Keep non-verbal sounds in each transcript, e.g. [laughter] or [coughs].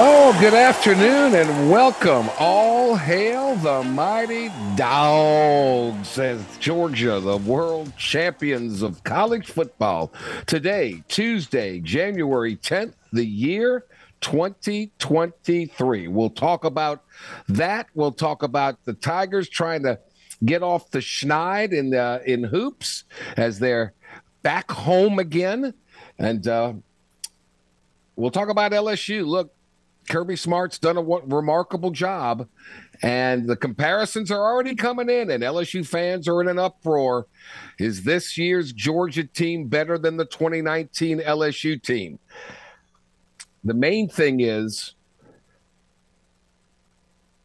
Oh, good afternoon and welcome. All hail the mighty dogs as Georgia, the world champions of college football. Today, Tuesday, January 10th, the year 2023. We'll talk about that. We'll talk about the Tigers trying to get off the schneid in the, in hoops as they're back home again, and uh, we'll talk about LSU. Look, Kirby Smart's done a remarkable job, and the comparisons are already coming in, and LSU fans are in an uproar. Is this year's Georgia team better than the 2019 LSU team? The main thing is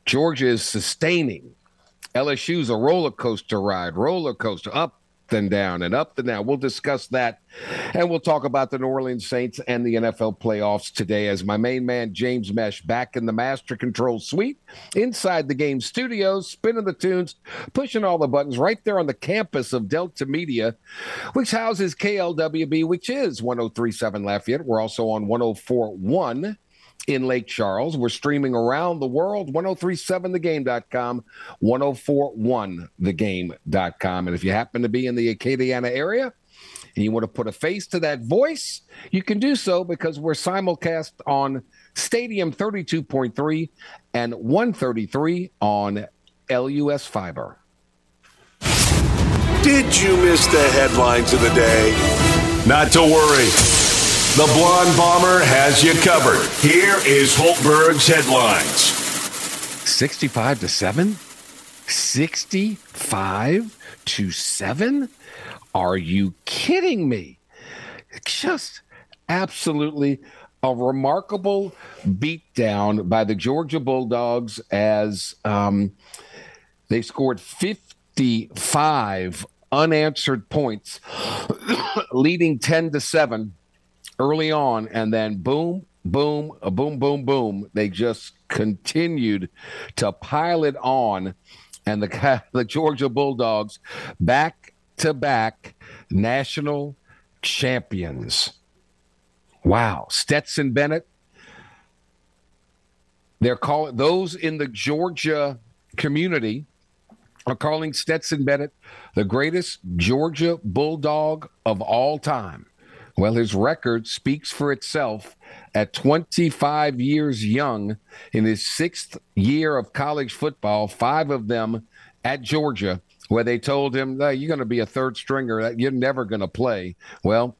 Georgia is sustaining. LSU's a roller coaster ride, roller coaster up, and down and up and down. We'll discuss that. And we'll talk about the New Orleans Saints and the NFL playoffs today as my main man, James Mesh, back in the master control suite inside the game studios, spinning the tunes, pushing all the buttons right there on the campus of Delta Media, which houses KLWB, which is 1037 Lafayette. We're also on 1041 in Lake Charles. We're streaming around the world, 1037thegame.com, 1041thegame.com. And if you happen to be in the Acadiana area and you want to put a face to that voice, you can do so because we're simulcast on Stadium 32.3 and 133 on LUS Fiber. Did you miss the headlines of the day? Not to worry. The Blonde Bomber has you covered. Here is Hultberg's headlines 65 to 7? 65 to 7? Are you kidding me? Just absolutely a remarkable beatdown by the Georgia Bulldogs as um, they scored 55 unanswered points, [coughs] leading 10 to 7 early on, and then boom, boom, boom, boom, boom. They just continued to pile it on, and the [laughs] the Georgia Bulldogs back to back national champions. Wow, Stetson Bennett. They're calling those in the Georgia community are calling Stetson Bennett the greatest Georgia Bulldog of all time. Well, his record speaks for itself. At 25 years young, in his sixth year of college football, five of them at Georgia, where they told him, You're going to be a third stringer, you're never going to play. Well,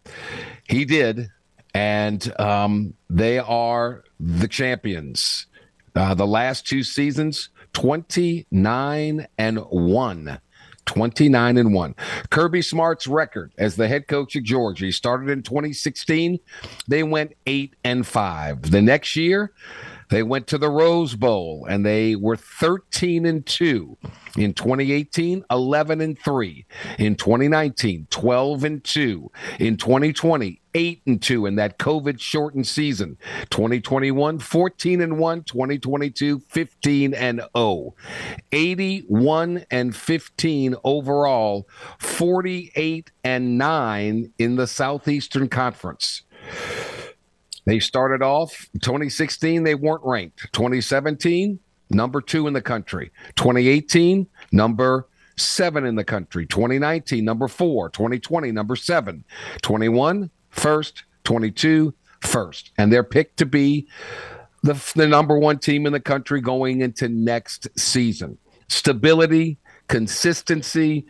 he did, and um, they are the champions. Uh, the last two seasons, 29 and 1 29 and 1. Kirby Smart's record as the head coach of Georgia, started in 2016. They went 8 and 5. The next year, they went to the Rose Bowl and they were 13 and 2. In 2018, 11 and 3. In 2019, 12 and 2. In 2020, 8 and 2 in that COVID shortened season. 2021, 14 and 1. 2022, 15 and 0. 81 and 15 overall, 48 and 9 in the Southeastern Conference. They started off 2016, they weren't ranked. 2017, number two in the country. 2018, number seven in the country. 2019, number four. 2020, number seven. 21, first. 22, first. And they're picked to be the, the number one team in the country going into next season. Stability, consistency,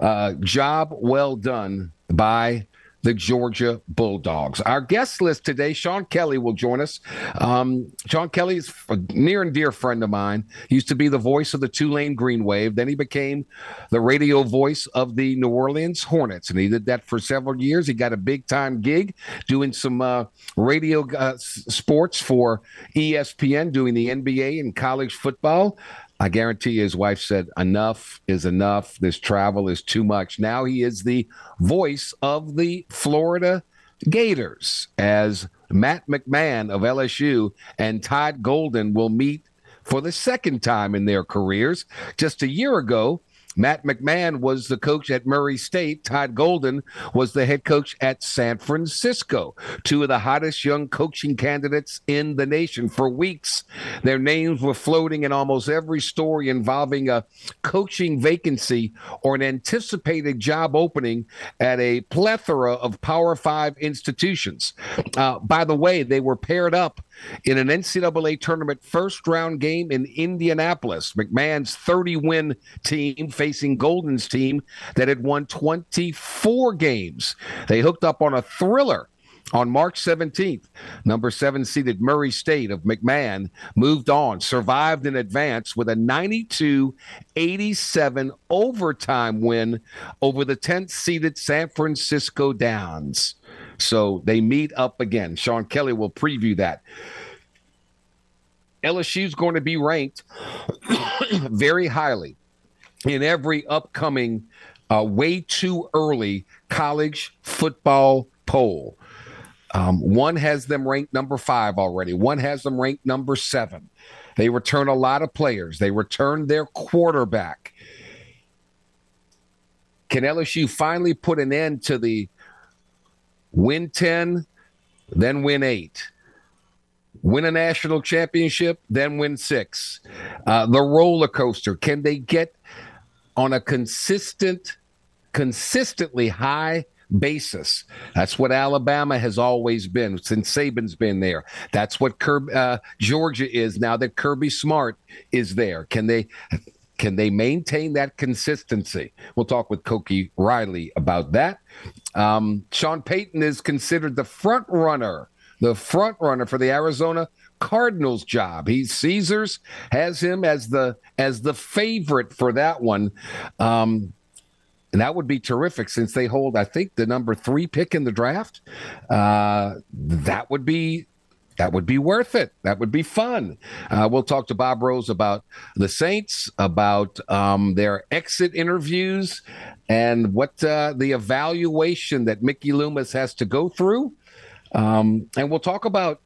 uh, job well done by the Georgia Bulldogs. Our guest list today, Sean Kelly will join us. Um, Sean Kelly is a near and dear friend of mine. He used to be the voice of the Tulane Green Wave. Then he became the radio voice of the New Orleans Hornets, and he did that for several years. He got a big time gig doing some uh, radio uh, sports for ESPN, doing the NBA and college football. I guarantee his wife said, Enough is enough. This travel is too much. Now he is the voice of the Florida Gators as Matt McMahon of LSU and Todd Golden will meet for the second time in their careers. Just a year ago, Matt McMahon was the coach at Murray State. Todd Golden was the head coach at San Francisco. Two of the hottest young coaching candidates in the nation. For weeks, their names were floating in almost every story involving a coaching vacancy or an anticipated job opening at a plethora of Power Five institutions. Uh, by the way, they were paired up in an NCAA tournament first round game in Indianapolis. McMahon's 30 win team facing Golden's team that had won 24 games. They hooked up on a thriller on March 17th, number seven seeded Murray State of McMahon moved on, survived in advance with a 92 87 overtime win over the 10th seeded San Francisco Dons. So they meet up again. Sean Kelly will preview that. LSU is going to be ranked [coughs] very highly in every upcoming uh, way too early college football poll. Um, one has them ranked number five already. One has them ranked number seven. They return a lot of players. They return their quarterback. Can LSU finally put an end to the win 10, then win eight, win a national championship, then win six. Uh, the roller coaster. Can they get on a consistent, consistently high basis? That's what Alabama has always been since Saban's been there. That's what Kirby, uh, Georgia is now that Kirby Smart is there. Can they? Can they maintain that consistency? We'll talk with Koki Riley about that. Um, Sean Payton is considered the front runner, the front runner for the Arizona Cardinals job. He Caesars has him as the as the favorite for that one. Um, and that would be terrific since they hold, I think, the number three pick in the draft. Uh, that would be that would be worth it. That would be fun. Uh, we'll talk to Bob Rose about the Saints, about um, their exit interviews, and what uh, the evaluation that Mickey Loomis has to go through. Um, and we'll talk about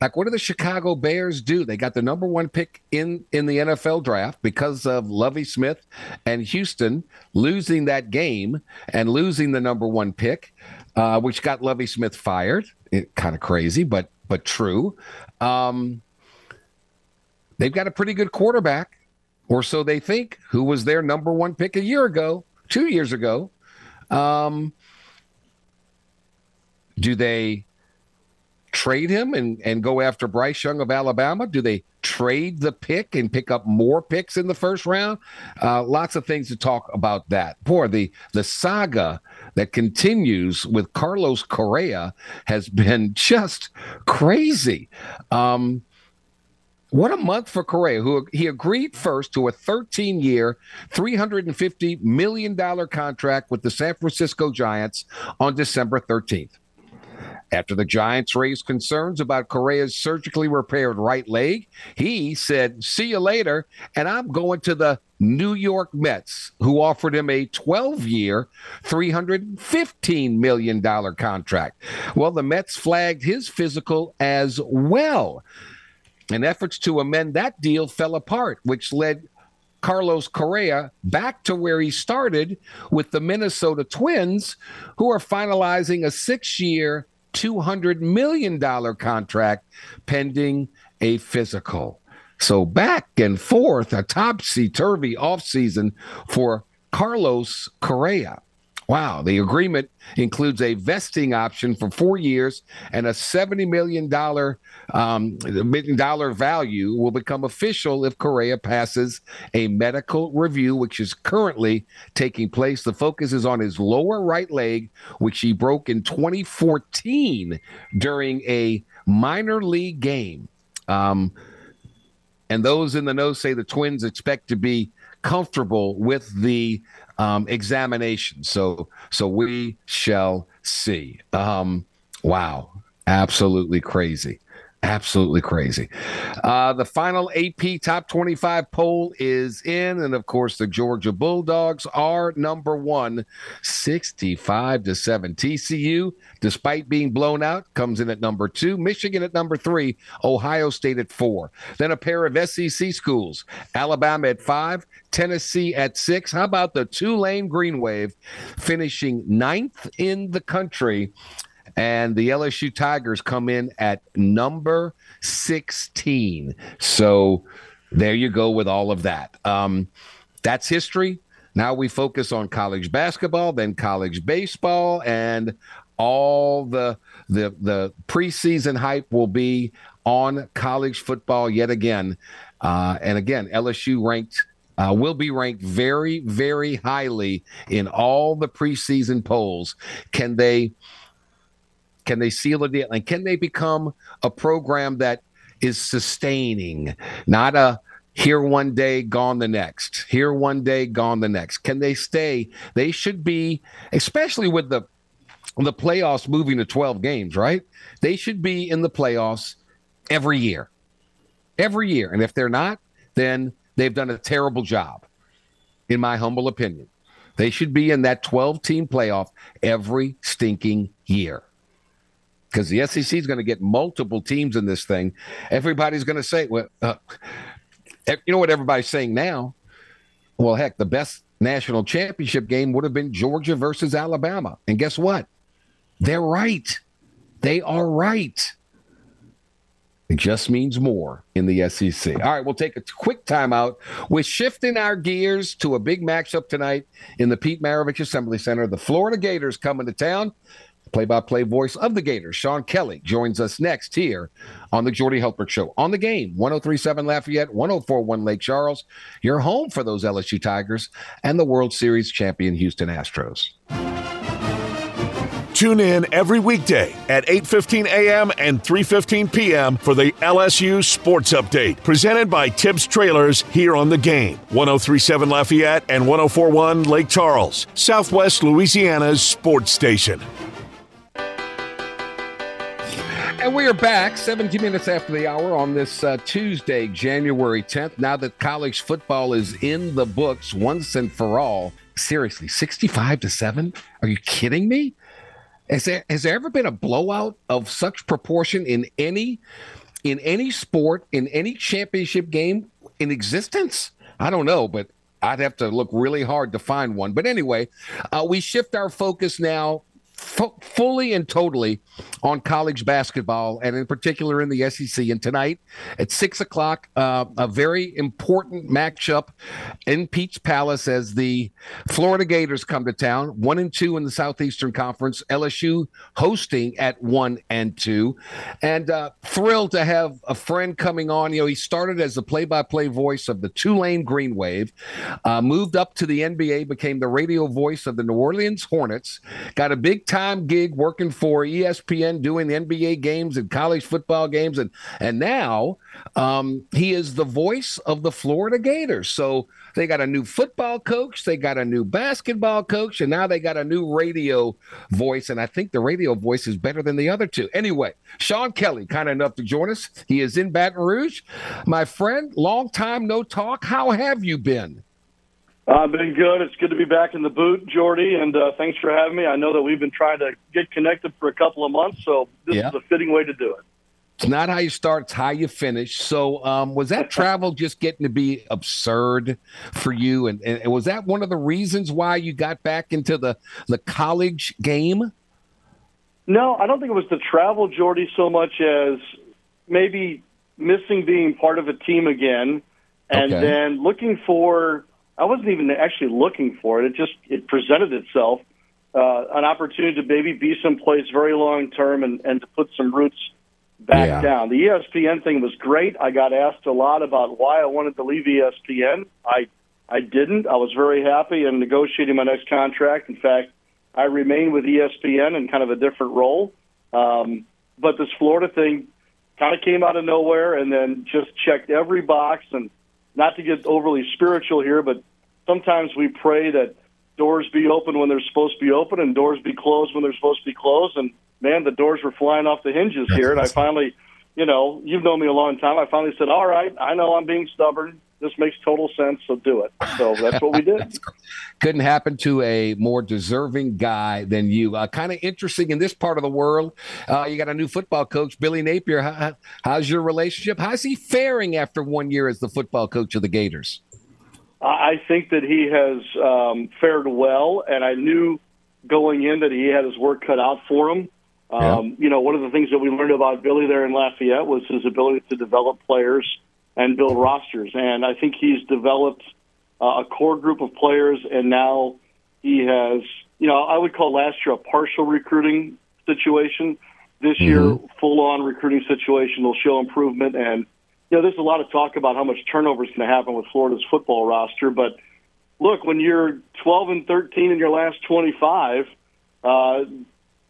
like what do the Chicago Bears do? They got the number one pick in in the NFL draft because of Lovie Smith and Houston losing that game and losing the number one pick, uh, which got Lovie Smith fired it, kind of crazy, but but true. Um, they've got a pretty good quarterback, or so they think. Who was their number one pick a year ago, two years ago? Um, do they trade him and, and go after Bryce Young of Alabama? Do they trade the pick and pick up more picks in the first round? Uh, lots of things to talk about that. Poor the the saga that continues with Carlos Correa has been just crazy. Um, what a month for Correa, who he agreed first to a 13 year, $350 million contract with the San Francisco Giants on December 13th. After the Giants raised concerns about Correa's surgically repaired right leg, he said, See you later, and I'm going to the New York Mets, who offered him a 12 year, $315 million contract. Well, the Mets flagged his physical as well. And efforts to amend that deal fell apart, which led Carlos Correa back to where he started with the Minnesota Twins, who are finalizing a six year, $200 million contract pending a physical. So back and forth, a topsy turvy offseason for Carlos Correa. Wow, the agreement includes a vesting option for four years and a $70 million, um, million dollar value will become official if Correa passes a medical review, which is currently taking place. The focus is on his lower right leg, which he broke in 2014 during a minor league game. Um, and those in the know say the Twins expect to be comfortable with the um, examination. So, so we shall see. Um, wow, absolutely crazy. Absolutely crazy. Uh, the final AP top 25 poll is in. And of course, the Georgia Bulldogs are number one, 65 to 7. TCU, despite being blown out, comes in at number two. Michigan at number three. Ohio State at four. Then a pair of SEC schools Alabama at five, Tennessee at six. How about the Tulane Green Wave finishing ninth in the country? And the LSU Tigers come in at number 16. So there you go with all of that. Um, that's history. Now we focus on college basketball, then college baseball, and all the the the preseason hype will be on college football yet again. Uh, and again, LSU ranked uh, will be ranked very, very highly in all the preseason polls. Can they can they seal a deal? And can they become a program that is sustaining, not a here one day, gone the next, here one day, gone the next? Can they stay? They should be, especially with the the playoffs moving to 12 games, right? They should be in the playoffs every year. Every year. And if they're not, then they've done a terrible job, in my humble opinion. They should be in that 12 team playoff every stinking year because the SEC is going to get multiple teams in this thing. Everybody's going to say, well, uh, you know what everybody's saying now? Well, heck, the best national championship game would have been Georgia versus Alabama. And guess what? They're right. They are right. It just means more in the SEC. All right, we'll take a quick timeout. We're shifting our gears to a big matchup tonight in the Pete Maravich Assembly Center. The Florida Gators coming to town play by play voice of the Gators, Sean Kelly, joins us next here on the Jordy Hultberg Show. On the game, 1037 Lafayette, 1041 Lake Charles, your home for those LSU Tigers and the World Series champion Houston Astros. Tune in every weekday at 8:15 a.m. and 3:15 p.m. for the LSU Sports Update, presented by Tibbs Trailers here on the game. 1037 Lafayette and 1041 Lake Charles, Southwest Louisiana's sports station. And we are back 17 minutes after the hour on this uh, Tuesday, January 10th. Now that college football is in the books once and for all. Seriously, 65 to 7? Are you kidding me? Has there, has there ever been a blowout of such proportion in any in any sport, in any championship game in existence? I don't know, but I'd have to look really hard to find one. But anyway, uh, we shift our focus now fully and totally on college basketball, and in particular in the SEC. And tonight at six o'clock, uh, a very important matchup in Peach Palace as the Florida Gators come to town, one and two in the Southeastern Conference. LSU hosting at one and two, and uh, thrilled to have a friend coming on. You know, he started as the play-by-play voice of the Tulane Green Wave, uh, moved up to the NBA, became the radio voice of the New Orleans Hornets, got a big time gig working for ESPN, doing NBA games and college football games, and and now um, he is the voice of the Florida Gators. So they got a new football coach, they got a new basketball coach, and now they got a new radio voice. And I think the radio voice is better than the other two. Anyway, Sean Kelly, kind enough to join us. He is in Baton Rouge, my friend. Long time no talk. How have you been? I've been good. It's good to be back in the boot, Jordy, and uh, thanks for having me. I know that we've been trying to get connected for a couple of months, so this yeah. is a fitting way to do it. It's not how you start; it's how you finish. So, um, was that [laughs] travel just getting to be absurd for you? And, and was that one of the reasons why you got back into the the college game? No, I don't think it was the travel, Jordy, so much as maybe missing being part of a team again, and okay. then looking for I wasn't even actually looking for it. It just it presented itself, uh, an opportunity to maybe be someplace very long term and, and to put some roots back yeah. down. The ESPN thing was great. I got asked a lot about why I wanted to leave ESPN. I I didn't. I was very happy in negotiating my next contract. In fact, I remain with ESPN in kind of a different role. Um, but this Florida thing kind of came out of nowhere and then just checked every box and not to get overly spiritual here, but sometimes we pray that doors be open when they're supposed to be open and doors be closed when they're supposed to be closed. And man, the doors were flying off the hinges here. And I finally you know, you've known me a long time. I finally said, "All right, I know I'm being stubborn. This makes total sense, so do it." So that's what we did. [laughs] Couldn't happen to a more deserving guy than you. Uh, kind of interesting in this part of the world. Uh, you got a new football coach, Billy Napier. How, how's your relationship? How's he faring after one year as the football coach of the Gators? I think that he has um, fared well, and I knew going in that he had his work cut out for him. Um, yeah. You know, one of the things that we learned about Billy there in Lafayette was his ability to develop players and build rosters. And I think he's developed uh, a core group of players, and now he has, you know, I would call last year a partial recruiting situation. This mm-hmm. year, full on recruiting situation will show improvement. And, you know, there's a lot of talk about how much turnover is going to happen with Florida's football roster. But look, when you're 12 and 13 in your last 25, uh,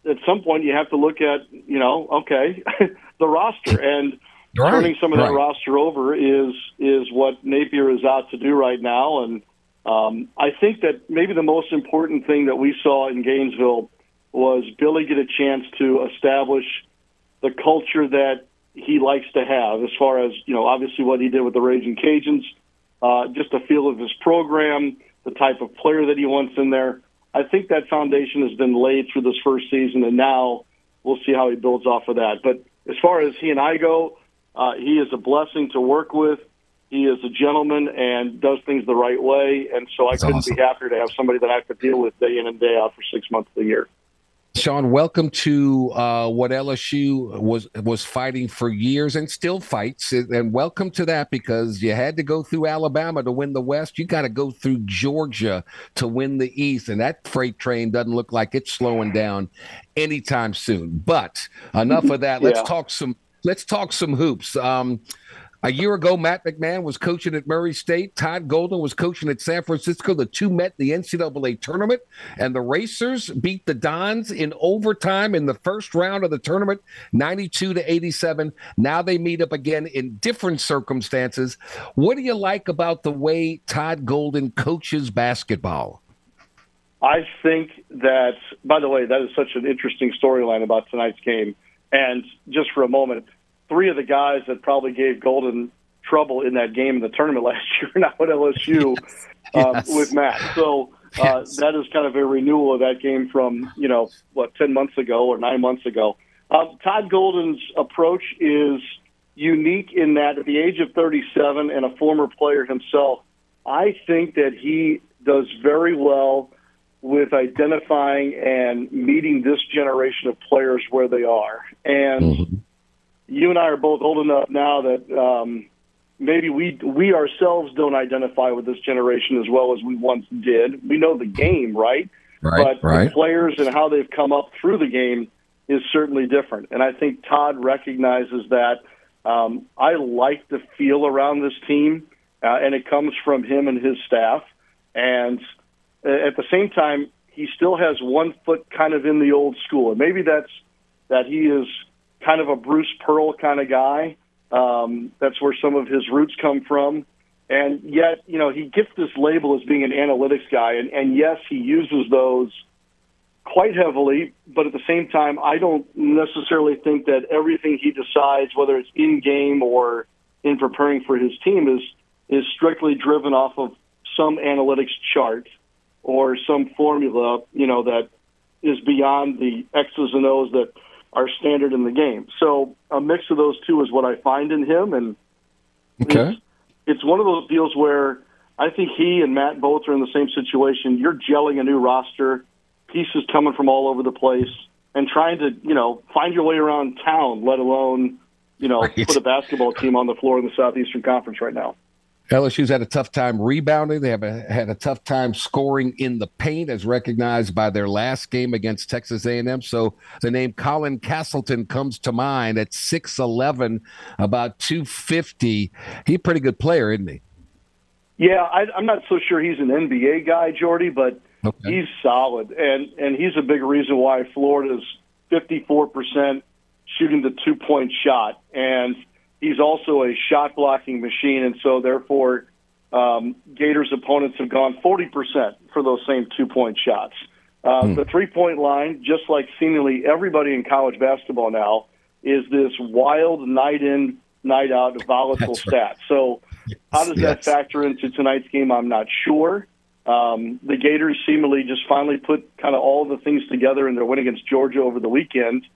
at some point you have to look at, you know, okay, [laughs] the roster and right. turning some of right. that roster over is is what Napier is out to do right now. And um, I think that maybe the most important thing that we saw in Gainesville was Billy get a chance to establish the culture that he likes to have, as far as you know, obviously what he did with the Raging Cajuns, uh, just a feel of his program, the type of player that he wants in there. I think that foundation has been laid through this first season, and now we'll see how he builds off of that. But as far as he and I go, uh, he is a blessing to work with. He is a gentleman and does things the right way, and so I couldn't awesome. be happier to have somebody that I could deal with day in and day out for six months of the year. Sean, welcome to uh, what LSU was was fighting for years and still fights, and welcome to that because you had to go through Alabama to win the West. You got to go through Georgia to win the East, and that freight train doesn't look like it's slowing down anytime soon. But enough of that. [laughs] Let's yeah. talk some. Let's talk some hoops. Um, a year ago, Matt McMahon was coaching at Murray State. Todd Golden was coaching at San Francisco. The two met the NCAA tournament, and the Racers beat the Dons in overtime in the first round of the tournament, 92 to 87. Now they meet up again in different circumstances. What do you like about the way Todd Golden coaches basketball? I think that, by the way, that is such an interesting storyline about tonight's game. And just for a moment, three of the guys that probably gave Golden trouble in that game in the tournament [laughs] last year now at LSU yes. Um, yes. with Matt. So uh, yes. that is kind of a renewal of that game from you know what ten months ago or nine months ago. Um, Todd Golden's approach is unique in that at the age of 37 and a former player himself, I think that he does very well with identifying and meeting this generation of players where they are. And mm-hmm you and I are both old enough now that um, maybe we we ourselves don't identify with this generation as well as we once did. We know the game, right? Right. But right. the players and how they've come up through the game is certainly different. And I think Todd recognizes that. Um, I like the feel around this team, uh, and it comes from him and his staff. And uh, at the same time, he still has one foot kind of in the old school, and maybe that's that he is kind of a Bruce Pearl kind of guy. Um, that's where some of his roots come from. And yet, you know, he gets this label as being an analytics guy. And, and yes, he uses those quite heavily, but at the same time, I don't necessarily think that everything he decides, whether it's in game or in preparing for his team, is is strictly driven off of some analytics chart or some formula, you know, that is beyond the X's and O's that are standard in the game. So a mix of those two is what I find in him, and okay. it's, it's one of those deals where I think he and Matt both are in the same situation. You're gelling a new roster, pieces coming from all over the place, and trying to you know find your way around town, let alone you know right. put a basketball team on the floor in the Southeastern Conference right now. LSU's had a tough time rebounding. They have a, had a tough time scoring in the paint, as recognized by their last game against Texas A&M. So the name Colin Castleton comes to mind at 6'11", about 250. He's a pretty good player, isn't he? Yeah, I, I'm not so sure he's an NBA guy, Jordy, but okay. he's solid, and and he's a big reason why Florida's 54 percent shooting the two point shot, and he's also a shot blocking machine, and so therefore, um, Gators opponents have gone 40% for those same two point shots. Uh, hmm. The three point line, just like seemingly everybody in college basketball now, is this wild night in, night out volatile stat. So, how does yes. that factor into tonight's game? I'm not sure. Um, the Gators seemingly just finally put kind of all the things together in their win against Georgia over the weekend,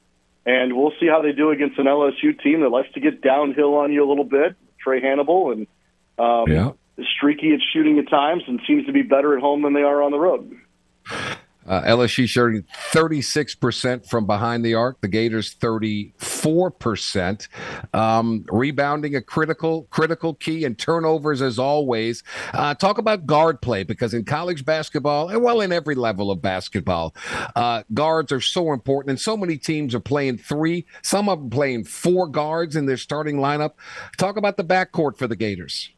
and we'll see how they do against an LSU team that likes to get downhill on you a little bit. Trae Hannibal and um, yeah. streaky at shooting at times, and seems to be better at home than they are on the road. Uh, LSU shooting 36% from behind the arc. The Gators 34%. Um, rebounding a critical critical key and turnovers as always. Uh, talk about guard play because in college basketball and well in every level of basketball, uh, guards are so important and so many teams are playing three. Some of them playing four guards in their starting lineup. Talk about the backcourt for the Gators.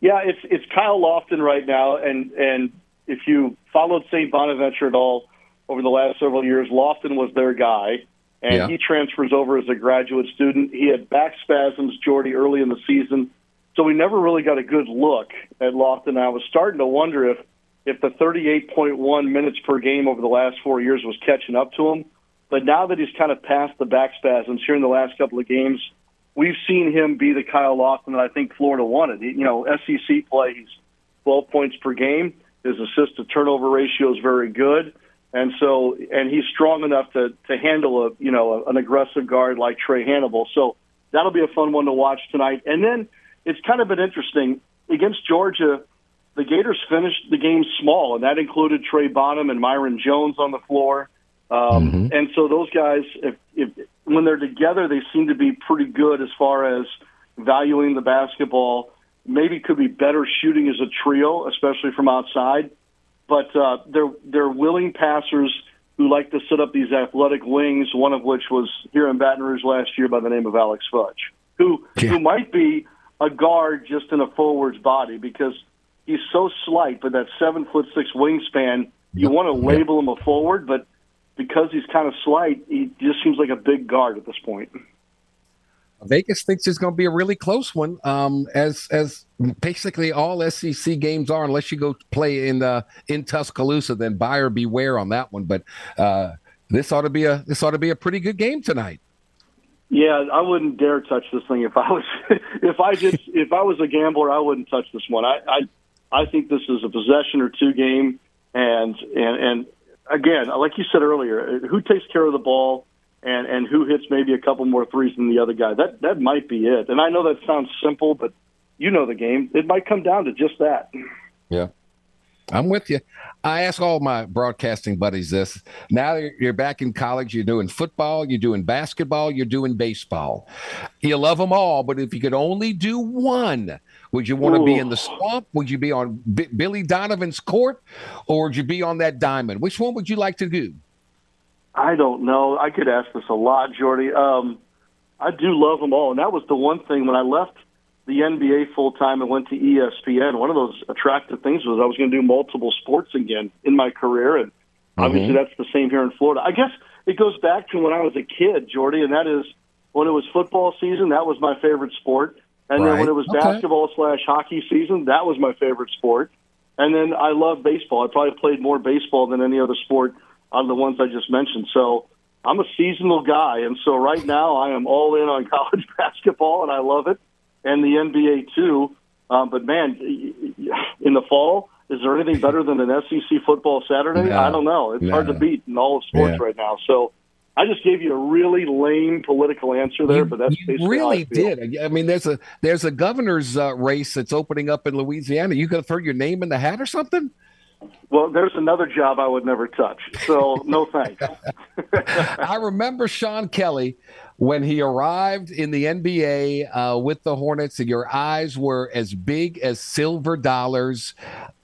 Yeah, it's it's Kyle Lofton right now, and and if you followed St. Bonaventure at all over the last several years, Lofton was their guy, and yeah. he transfers over as a graduate student. He had back spasms, Jordy, early in the season, so we never really got a good look at Lofton. I was starting to wonder if if the 38.1 minutes per game over the last four years was catching up to him. But now that he's kind of past the back spasms here in the last couple of games, we've seen him be the Kyle Lofton that I think Florida wanted. You know, SEC play, he's 12 points per game. His assist to turnover ratio is very good, and so and he's strong enough to to handle a you know an aggressive guard like Trae Hannibal. So that'll be a fun one to watch tonight. And then it's kind of been interesting against Georgia. The Gators finished the game small, and that included Trey Bonham and Myreon Jones on the floor. Um, mm-hmm. And so those guys, if, if when they're together, they seem to be pretty good as far as valuing the basketball maybe could be better shooting as a trio, especially from outside. But uh, they're they're willing passers who like to set up these athletic wings. One of which was here in Baton Rouge last year by the name of Alex Fudge, who yeah. who might be a guard just in a forward's body because he's so slight, but that seven foot six wingspan. You want to label him a forward, but because he's kind of slight, he just seems like a big guard at this point. Vegas thinks it's going to be a really close one, um, as as basically all SEC games are, unless you go play in the in Tuscaloosa. Then buyer beware on that one. But uh, this ought to be a this ought to be a pretty good game tonight. Yeah, I wouldn't dare touch this thing if I was [laughs] if I just [laughs] if I was a gambler, I wouldn't touch this one. I I, I think this is a possession or two game, and and and again, like you said earlier, who takes care of the ball? And and who hits maybe a couple more threes than the other guy. That that might be it. And I know that sounds simple, but you know the game. It might come down to just that. Yeah. I'm with you. I ask all my broadcasting buddies this. Now you're back in college, you're doing football, you're doing basketball, you're doing baseball. You love them all, but if you could only do one, would you want to be in the swamp? Would you be on B- Billy Donovan's court, or would you be on that diamond? Which one would you like to do? I don't know. I could ask this a lot, Jordy. Um, I do love them all, and that was the one thing when I left the NBA full time and went to ESPN. One of those attractive things was I was going to do multiple sports again in my career, and mm-hmm. obviously that's the same here in Florida. I guess it goes back to when I was a kid, Jordy, and that is when it was football season. That was my favorite sport, and right. then when it was okay. basketball slash hockey season, that was my favorite sport. And then I love baseball. I probably played more baseball than any other sport out of the ones I just mentioned. So I'm a seasonal guy, and so right now I am all in on [laughs] college basketball, and I love it, and the NBA too. Um, but man, in the fall, is there anything better than an SEC football Saturday? No, I don't know. It's no. hard to beat in all of sports yeah. right now. So I just gave you a really lame political answer there, you, but that's you really I did. I mean, there's a there's a governor's uh, race that's opening up in Louisiana. You could have thrown your name in the hat or something. Well, there's another job I would never touch. So no thanks. [laughs] I remember Sean Kelly when he arrived in the NBA uh, with the Hornets, your eyes were as big as silver dollars.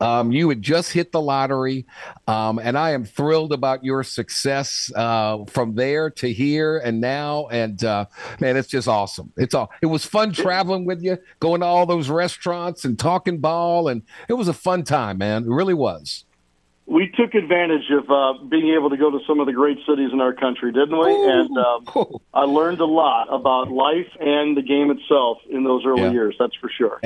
Um, you had just hit the lottery, um, and I am thrilled about your success uh, from there to here and now. And uh, man, it's just awesome. It's all. It was fun traveling with you, going to all those restaurants and talking ball, and it was a fun time, man. It really was we took advantage of uh, being able to go to some of the great cities in our country, didn't we? Ooh. And um, [laughs] I learned a lot about life and the game itself in those early yeah. years. That's for sure.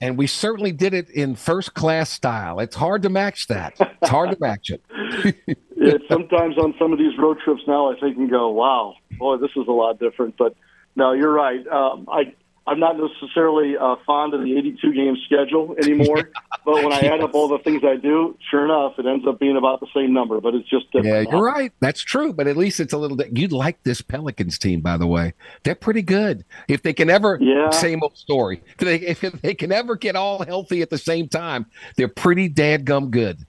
And we certainly did it in first class style. It's hard to match that. It's hard to match it. [laughs] [laughs] it. Sometimes on some of these road trips now, I think and go, "Wow, boy, this is a lot different. But no, you're right. Um, I I'm not necessarily uh, fond of the 82 game schedule anymore. [laughs] but when I add up all the things I do, sure enough, it ends up being about the same number. But it's just different. Yeah, you're right. That's true. But at least it's a little. You'd like this Pelicans team, by the way. They're pretty good. If they can ever, yeah. same old story. If they, if they can ever get all healthy at the same time, they're pretty dadgum good.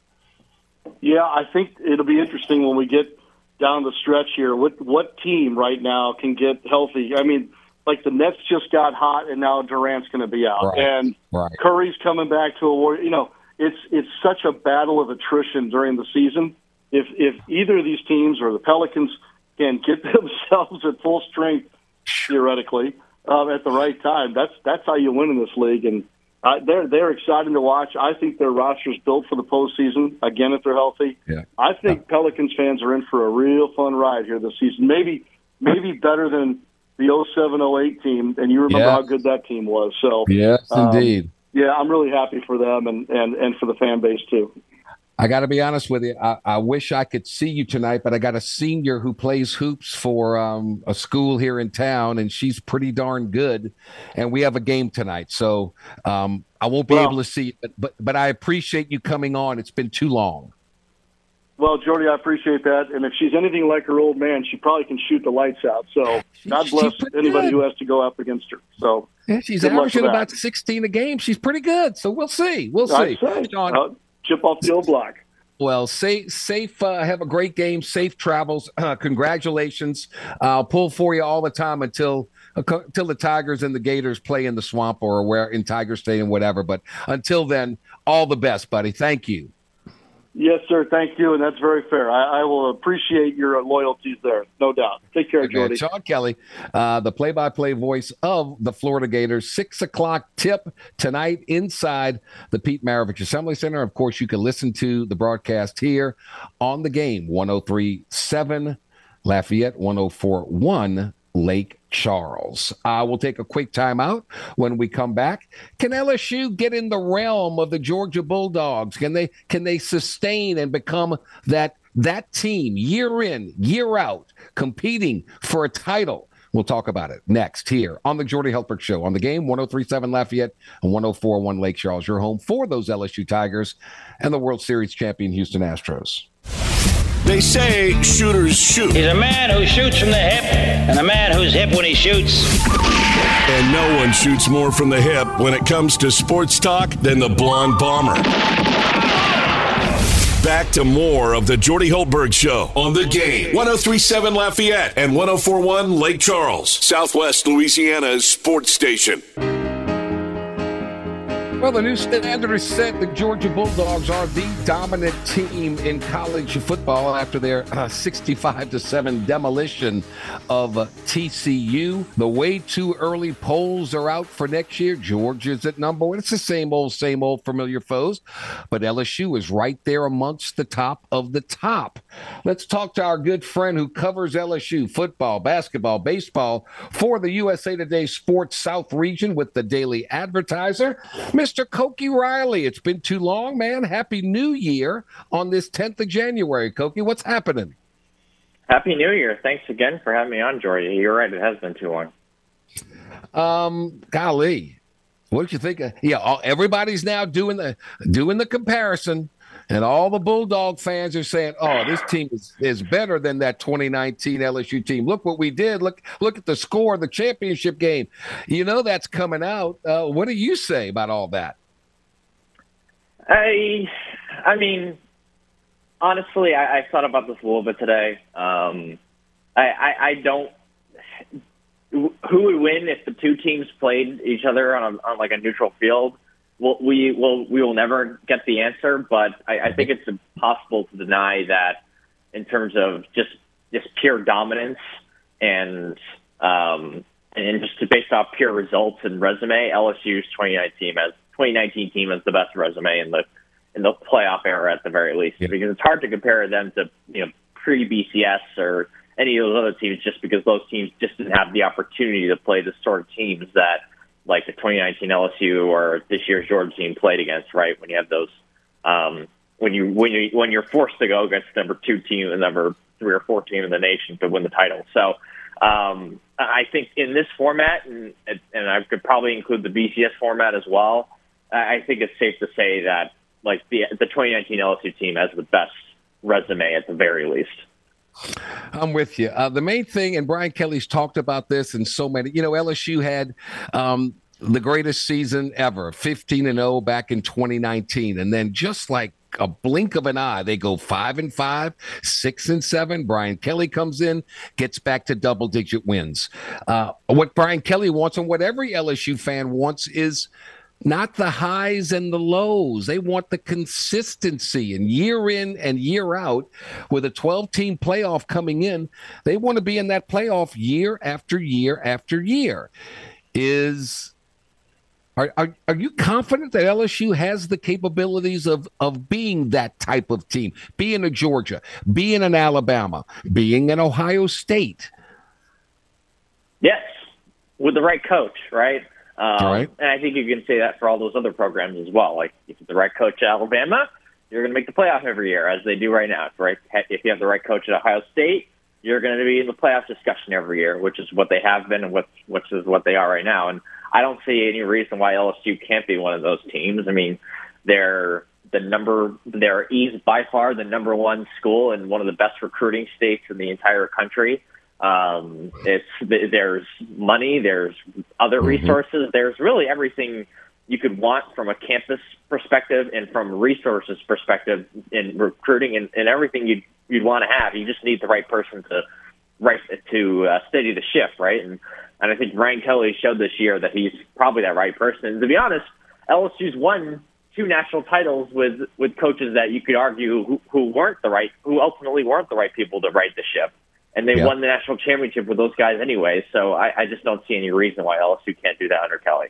Yeah, I think it'll be interesting when we get down the stretch here. What what team right now can get healthy? I mean like the Nets just got hot, and now Durant's going to be out, right. and right. Curry's coming back to a war. You know, it's it's such a battle of attrition during the season. If if either of these teams or the Pelicans can get [laughs] themselves at full strength, theoretically, um, at the right time, that's that's how you win in this league. And uh, they're they're exciting to watch. I think their roster's built for the postseason again if they're healthy. Yeah. I think Pelicans fans are in for a real fun ride here this season. Maybe maybe better than the 0708 team, and you remember how good that team was. So yes, um, indeed. Yeah, I'm really happy for them and and and for the fan base too. I got to be honest with you. I, I, wish I could see you tonight, but I got a senior who plays hoops for um, a school here in town, and she's pretty darn good. And we have a game tonight, so um, I won't be well, able to see it. But, but but I appreciate you coming on. It's been too long. Well, Jordy, I appreciate that. And if she's anything like her old man, she probably can shoot the lights out. So God bless anybody good. who has to go up against her. So yeah, she's averaging about 16 a game. She's pretty good. So we'll see. We'll see. Sean, uh, chip off the old block. Well, safe, safe. Uh, have a great game. Safe travels. Uh, [clears throat] congratulations. I'll pull for you all the time until until the Tigers and the Gators play in the swamp or where in Tiger Stadium, whatever. But until then, all the best, buddy. Thank you. Yes, sir. Thank you, and that's very fair. I, I will appreciate your loyalties there, no doubt. Take care, okay. Jordy. Sean Kelly, uh, the play-by-play voice of the Florida Gators. Six o'clock tip tonight inside the Pete Maravich Assembly Center. Of course, you can listen to the broadcast here on the game 103.7 Lafayette, 104.1 Lake Charles. Uh, we'll take a quick timeout when we come back. Can LSU get in the realm of the Georgia Bulldogs? Can they can they sustain and become that that team year in, year out, competing for a title? We'll talk about it next here on the Jordy Hultberg Show on the game 1037 Lafayette and 1041 Lake Charles, your home for those LSU Tigers and the World Series champion Houston Astros. They say shooters shoot. He's a man who shoots from the hip and a man who's hip when he shoots. And no one shoots more from the hip when it comes to sports talk than the blonde bomber. Back to more of the Jordy Hultberg Show on the game. 1037 Lafayette and 1041 Lake Charles, Southwest Louisiana's sports station. Well, the new standard is set. The Georgia Bulldogs are the dominant team in college football after their uh, 65 to 7 demolition of TCU. The way too early polls are out for next year. Georgia's at number one. It's the same old, same old familiar foes, but LSU is right there amongst the top of the top. Let's talk to our good friend who covers LSU football, basketball, baseball for the USA Today Sports South region with the Daily Advertiser, Mr. Mr. Koki Riley. It's been too long, man. Happy New Year on this 10th of January. Koki, what's happening? Happy New Year. Thanks again for having me on, Jordy. You're right. It has been too long. Um, golly. What did you think? Of, yeah, all, everybody's now doing the doing the comparison, and all the Bulldog fans are saying, "Oh, this team is, is better than that 2019 LSU team. Look what we did. Look look at the score of the championship game. You know that's coming out. Uh, what do you say about all that?" I, I mean, honestly, I, I thought about this a little bit today. Um, I, I, I don't. Who would win if the two teams played each other on, a, on like a neutral field? Well, we will we will never get the answer, but I, I think it's impossible to deny that in terms of just just pure dominance and um, and just based off pure results and resume, LSU's 2019 has 2019 team has the best resume in the in the playoff era at the very least. Yeah. Because it's hard to compare them to you know pre BCS or any of those other teams just because those teams just didn't have the opportunity to play the sort of teams that like the 2019 LSU or this year's Georgia team played against. Right when you have those um, when you when you when you're forced to go against number two team and number three or four team in the nation to win the title. So Um, I think in this format, and and I could probably include the BCS format as well. I think it's safe to say that like the the 2019 LSU team has the best resume at the very least. I'm with you. Uh, the main thing, and Brian Kelly's talked about this, and so many. You know, LSU had um, the greatest season ever, 15 and 0 back in 2019, and then just like a blink of an eye, they go five and five, six and seven. Brian Kelly comes in, gets back to double digit wins. Uh, what Brian Kelly wants, and what every LSU fan wants, is not the highs and the lows. They want the consistency and year in and year out with a 12 team playoff coming in. They want to be in that playoff year after year after year. Is are, are, are you confident that LSU has the capabilities of, of being that type of team, being a Georgia, being an Alabama, being an Ohio State? Yes, with the right coach, right? Um, right. And I think you can say that for all those other programs as well. Like if you're the right coach at Alabama, you're going to make the playoff every year, as they do right now. Right? If you have the right coach at Ohio State, you're going to be in the playoff discussion every year, which is what they have been and what which is what they are right now. And I don't see any reason why LSU can't be one of those teams. I mean, they're the number they're by far the number one school and one of the best recruiting states in the entire country. Um, it's there's money, there's other mm-hmm. resources, there's really everything you could want from a campus perspective and from resources perspective in recruiting and, and everything you'd you'd want to have. You just need the right person to right to uh, steady the ship, right? And and I think Brian Kelly showed this year that he's probably that right person. And to be honest, LSU's won two national titles with with coaches that you could argue who, who weren't the right, who ultimately weren't the right people to right the ship. And they won the national championship with those guys anyway. So I, I just don't see any reason why LSU can't do that under Kelly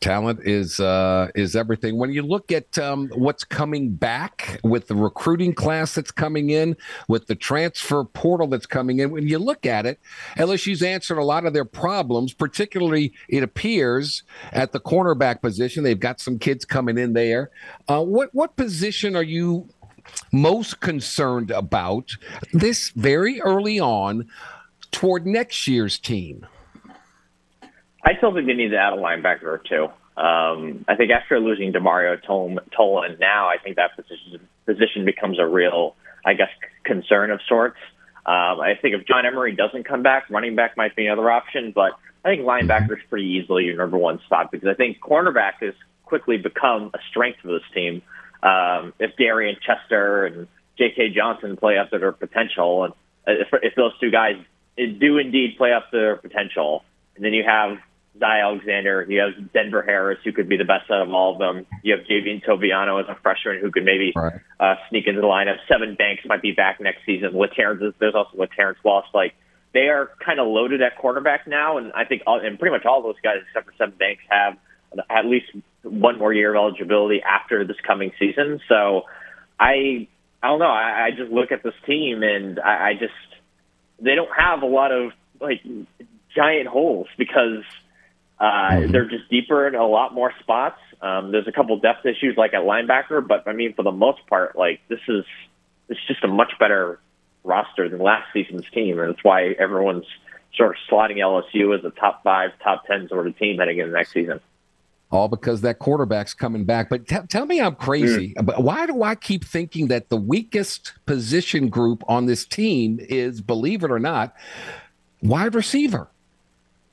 talent is uh, is everything. When you look at um, what's coming back with the recruiting class that's coming in, with the transfer portal that's coming in, when you look at it, LSU's answered a lot of their problems. Particularly, it appears at the cornerback position, they've got some kids coming in there. Uh, what what position are you most concerned about this very early on toward next year's team? I still think they need to add a linebacker or two. Um, I think after losing Demario Tolan, now I think that position, position becomes a real, I guess, concern of sorts. Um, I think if John Emery doesn't come back, running back might be another option, but I think linebacker is pretty easily your number one spot because I think cornerback has quickly become a strength for this team. Um, if Darian Chester and J.K. Johnson play up to their potential, and if, if those two guys do indeed play up to their potential, and then you have Zy Alexander. You have Denver Harris, who could be the best out of all of them. You have Javien Toviano as a freshman who could maybe right. uh, sneak into the lineup. Sevyn Banks might be back next season. With Terrence, there's also with Terrence Walsh. Like they are kind of loaded at quarterback now, and I think all, and pretty much all those guys except for Sevyn Banks have at least one more year of eligibility after this coming season. So I I don't know. I, I just look at this team and I, I just they don't have a lot of like giant holes because uh, mm-hmm. They're just deeper in a lot more spots. Um, there's a couple depth issues like at linebacker, but I mean, for the most part, like this is it's just a much better roster than last season's team, and that's why everyone's sort of slotting LSU as a top five, top ten sort of team heading into next season. All because that quarterback's coming back. But t- tell me I'm crazy. Mm. But why do I keep thinking that the weakest position group on this team is, believe it or not, wide receiver?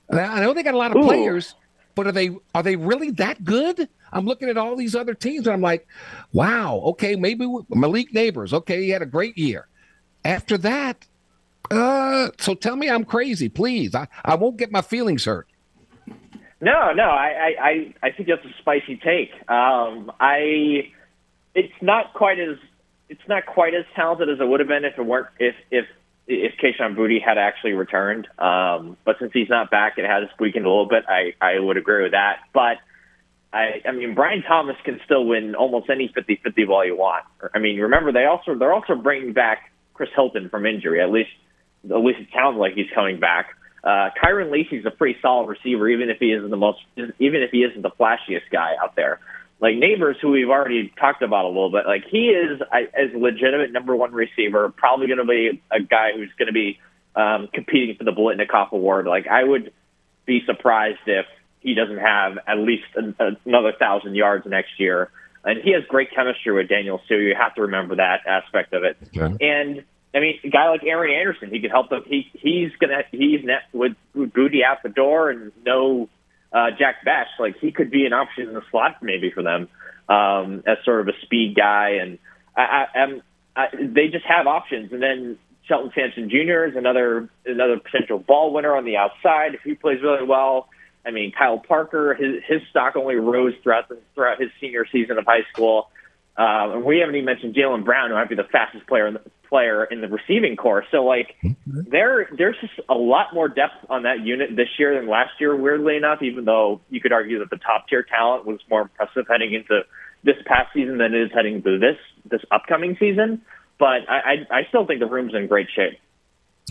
I know they got a lot of Ooh. players, but are they are they really that good? I'm looking at all these other teams and I'm like, wow, okay, maybe Malik Nabers, okay, he had a great year. After that, uh, so tell me I'm crazy, please. I, I won't get my feelings hurt. No, no, I, I, I think that's a spicy take. Um, I, it's not quite as, it's not quite as talented as it would have been if it weren't if if if Kayshon Boutte had actually returned. Um, but since he's not back, it has weakened a little bit. I, I would agree with that. But I, I mean, Brian Thomas can still win almost any 50-50 ball you want. I mean, remember they also they're also bringing back Chris Hilton from injury. At least at least it sounds like he's coming back. Uh, Kyren Lacy's a pretty solid receiver, even if he isn't the most, even if he isn't the flashiest guy out there like Nabers, who we've already talked about a little bit, like he is as legitimate number one receiver, probably going to be a guy who's going to be um, competing for the Biletnikoff Award. Like I would be surprised if he doesn't have at least an, another thousand yards next year. And he has great chemistry with Daniel, so you have to remember that aspect of it. Okay. And I mean, a guy like Aaron Anderson, he could help them. He he's gonna he's net with, Boutte out the door and no uh, Jack Bech. Like he could be an option in the slot maybe for them um, as sort of a speed guy. And I, I, I'm, I, they just have options. And then Shelton Sampson Jr. is another another potential ball winner on the outside if he plays really well. I mean, Kyle Parker, his his stock only rose throughout the, throughout his senior season of high school. Uh, and we haven't even mentioned Jalen Brown, who might be the fastest player in the, player in the receiving corps. So like mm-hmm. there there's just a lot more depth on that unit this year than last year, weirdly enough, even though you could argue that the top tier talent was more impressive heading into this past season than it is heading into this this upcoming season. But I I, I still think the room's in great shape.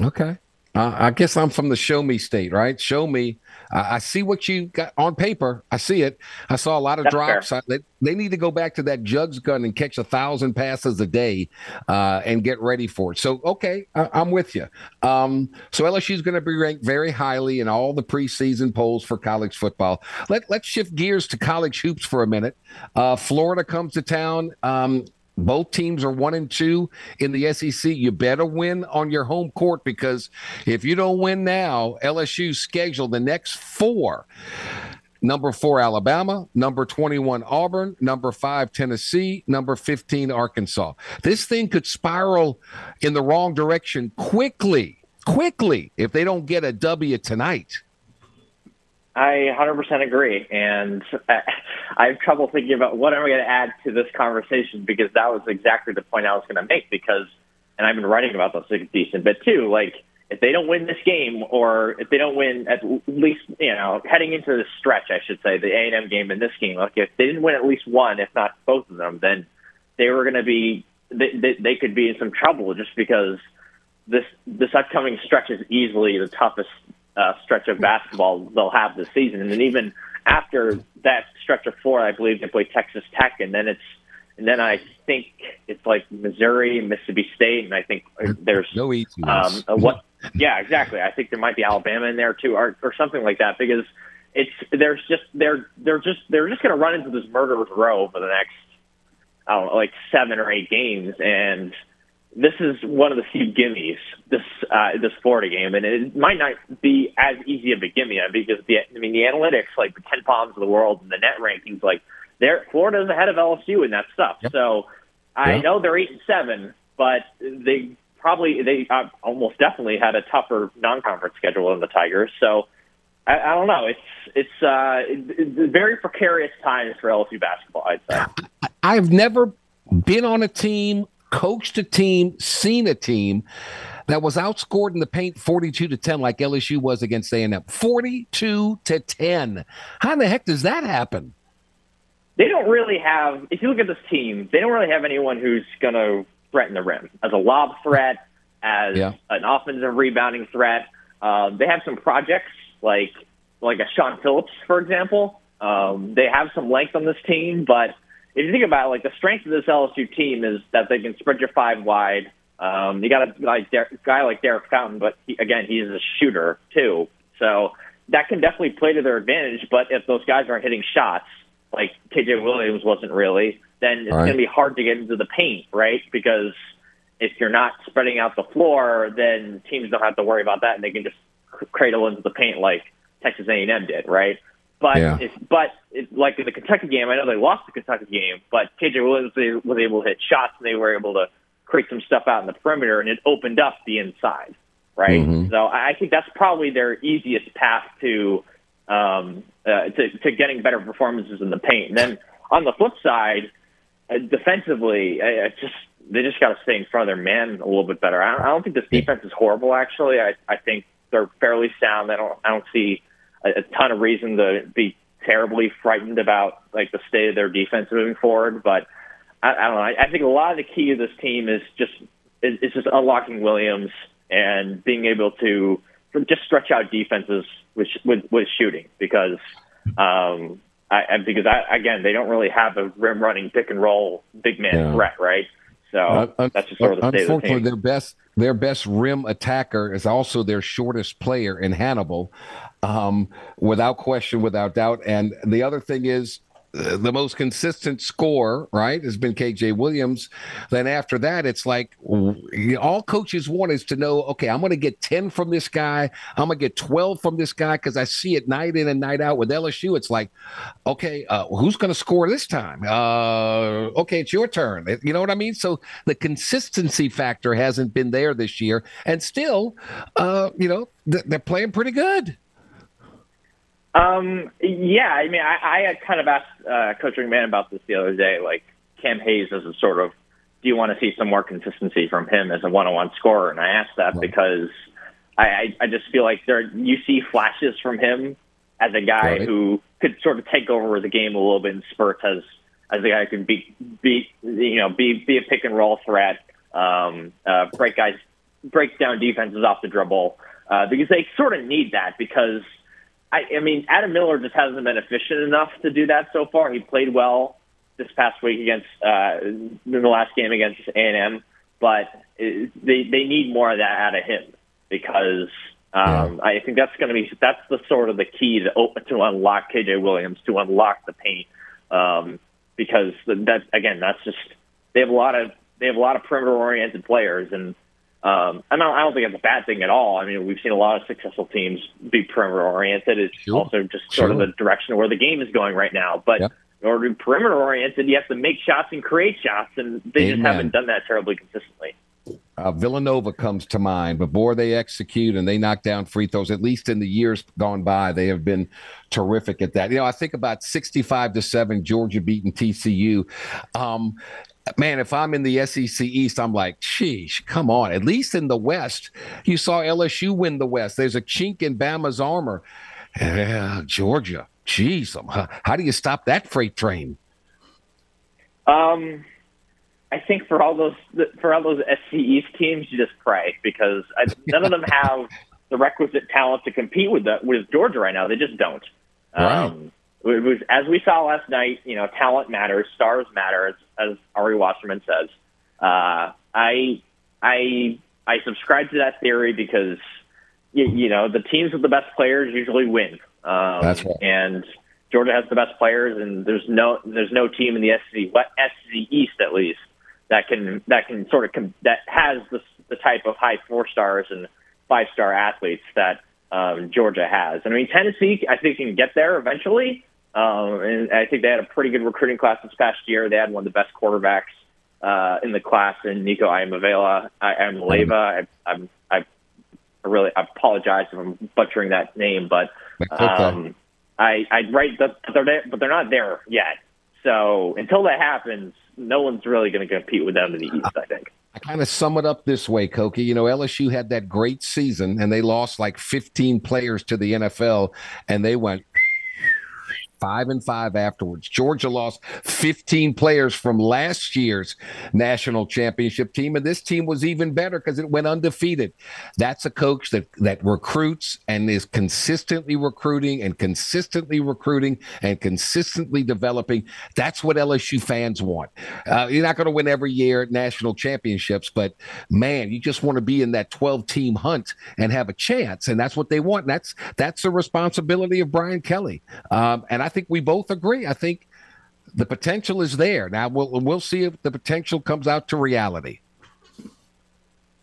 Okay. Uh, I guess I'm from the show me state, right? Show me. Uh, I see what you got on paper. I see it. I saw a lot of That's drops. I, they, they, need to go back to that jugs gun and catch a thousand passes a day uh, and get ready for it. So, okay, I, am with you. Um, so LSU is going to be ranked very highly in all the preseason polls for college football. Let, let's shift gears to college hoops for a minute. Uh, Florida comes to town. Um, both teams are one and two in the SEC. You better win on your home court because if you don't win now, LSU scheduled the next four. Number four, Alabama. Number 21, Auburn. Number five, Tennessee. Number 15, Arkansas. This thing could spiral in the wrong direction quickly, quickly, if they don't get a W tonight. I 100% agree. And I have trouble thinking about what am I going to add to this conversation because that was exactly the point I was going to make. Because, and I've been writing about this a decent bit too. Like, if they don't win this game, or if they don't win at least, you know, heading into the stretch, I should say, the A and M game and this game, like if they didn't win at least one, if not both of them, then they were going to be, they, they, they could be in some trouble just because this this upcoming stretch is easily the toughest uh, stretch of basketball they'll have this season. And then even after that stretch of four, I believe they play Texas Tech, and then it's and then I think it's like Missouri, Mississippi State, and I think there's no um, what. Yeah, exactly. I think there might be Alabama in there too, or, or something like that, because it's there's just they're they're just they're just going to run into this murderer's row for the next I don't know, like seven or eight games, and this is one of the few gimmies this uh, this Florida game, and it might not be as easy of a gimme because the I mean the analytics like the KenPoms of the world and the net rankings like they're Florida's ahead of LSU in that stuff. Yep. So I know they're eight and seven, but they probably they uh, almost definitely had a tougher non-conference schedule than the Tigers. So I, I don't know. It's it's, uh, it's very precarious times for LSU basketball. I'd say I've never been on a team coached a team, seen a team that was outscored in the paint 42 to 10 like LSU was against A&M. 42 to 10. How in the heck does that happen? They don't really have if you look at this team, they don't really have anyone who's going to threaten the rim as a lob threat, as yeah. an offensive rebounding threat. Um, they have some projects like like a Sean Phillips, for example. Um, they have some length on this team, but if you think about it, like the strength of this LSU team is that they can spread your five wide. Um, you got a like Der- guy like Derek Fountain, but he, again, he's a shooter too. So that can definitely play to their advantage. But if those guys aren't hitting shots, like KJ Williams wasn't really, then it's right. going to be hard to get into the paint, right? Because if you're not spreading out the floor, then teams don't have to worry about that, and they can just cradle into the paint like Texas A&M did, right? But yeah. it's, but it, like in the Kentucky game, I know they lost the Kentucky game, but KJ Williams was able to hit shots and they were able to create some stuff out in the perimeter, and it opened up the inside, right? Mm-hmm. So I think that's probably their easiest path to um, uh, to, to getting better performances in the paint. And then on the flip side, uh, defensively, I, I just they just got to stay in front of their man a little bit better. I don't, I don't think this defense is horrible. Actually, I, I think they're fairly sound. I don't I don't see a, a ton of reason to be terribly frightened about like the state of their defense moving forward. But I, I don't know. I, I think a lot of the key of this team is just is, is just unlocking Williams and being able to just stretch out defenses with with, with shooting because um, I, because I, again they don't really have a rim running pick and roll big man yeah. threat, right? So uh, that's just sort of the state unfortunately of the their best their best rim attacker is also their shortest player in Hannibal, um, without question, without doubt. And the other thing is the most consistent score, right, has been KJ Williams. Then after that, it's like all coaches want is to know, okay, I'm going to get 10 from this guy. I'm going to get 12 from this guy because I see it night in and night out with LSU. It's like, okay, uh, who's going to score this time? Uh, okay, it's your turn. You know what I mean? So the consistency factor hasn't been there this year. And still, uh, you know, they're playing pretty good. Um, yeah, I mean, I, I had kind of asked uh, Coach McMahon about this the other day. Like Cam Hayes as a sort of, do you want to see some more consistency from him as a one-on-one scorer? And I asked that right. because I, I, I just feel like there you see flashes from him as a guy right. who could sort of take over the game a little bit in spurts as as a guy who can be be you know be be a pick and roll threat, um, uh, break guys break down defenses off the dribble uh, because they sort of need that because I, I mean, Adam Miller just hasn't been efficient enough to do that so far. He played well this past week against uh, in the last game against A and M, but it, they they need more of that out of him because um, yeah. I think that's going to be that's the sort of the key to open to unlock KJ Williams to unlock the paint um, because that again that's just they have a lot of they have a lot of perimeter oriented players and um, and I don't think it's a bad thing at all. I mean, we've seen a lot of successful teams be perimeter oriented. It's sure. also just sort sure. of the direction of where the game is going right now. But yep. in order to be perimeter oriented, you have to make shots and create shots, and they Amen. just haven't done that terribly consistently. Uh, Villanova comes to mind, but boy, they execute and they knock down free throws. At least in the years gone by, they have been terrific at that. You know, I think about sixty-five to seven, Georgia beating TCU. Um, man, if I'm in the SEC East, I'm like, sheesh, come on. At least in the West, you saw LSU win the West. There's a chink in Bama's armor. Yeah, Georgia, geez, how do you stop that freight train? Um, I think for all those for all those SC East teams, you just pray because I, none of them [laughs] have the requisite talent to compete with the, with Georgia right now. They just don't. Right. Um, it was as we saw last night. You know, talent matters, stars matter, as, as Ari Wasserman says. Uh, I I I subscribe to that theory because you, you know the teams with the best players usually win. Um, That's right. And Georgia has the best players, and there's no there's no team in the SEC SEC East at least that can that can sort of com- that has the the type of high four stars and five star athletes that um, Georgia has. And I mean Tennessee, I think can get there eventually. Um, and I think they had a pretty good recruiting class this past year. They had one of the best quarterbacks uh, in the class in Nico Iamaleava. Iamaleava. I, I'm, I really I apologize if I'm butchering that name, but um, I, I right, but they're there, but they're not there yet. So until that happens, no one's really going to compete with them in the East. I think. I kind of sum it up this way, Koki. You know, LSU had that great season and they lost like 15 players to the NFL and they went five and five afterwards. Georgia lost 15 players from last year's national championship team, and this team was even better because it went undefeated. That's a coach that that recruits and is consistently recruiting and consistently recruiting and consistently developing. That's what LSU fans want. Uh, you're not going to win every year at national championships, but man, you just want to be in that 12 team hunt and have a chance, and that's what they want. And that's that's the responsibility of Brian Kelly. Um, and I think we both agree. I think the potential is there. Now we'll we'll see if the potential comes out to reality.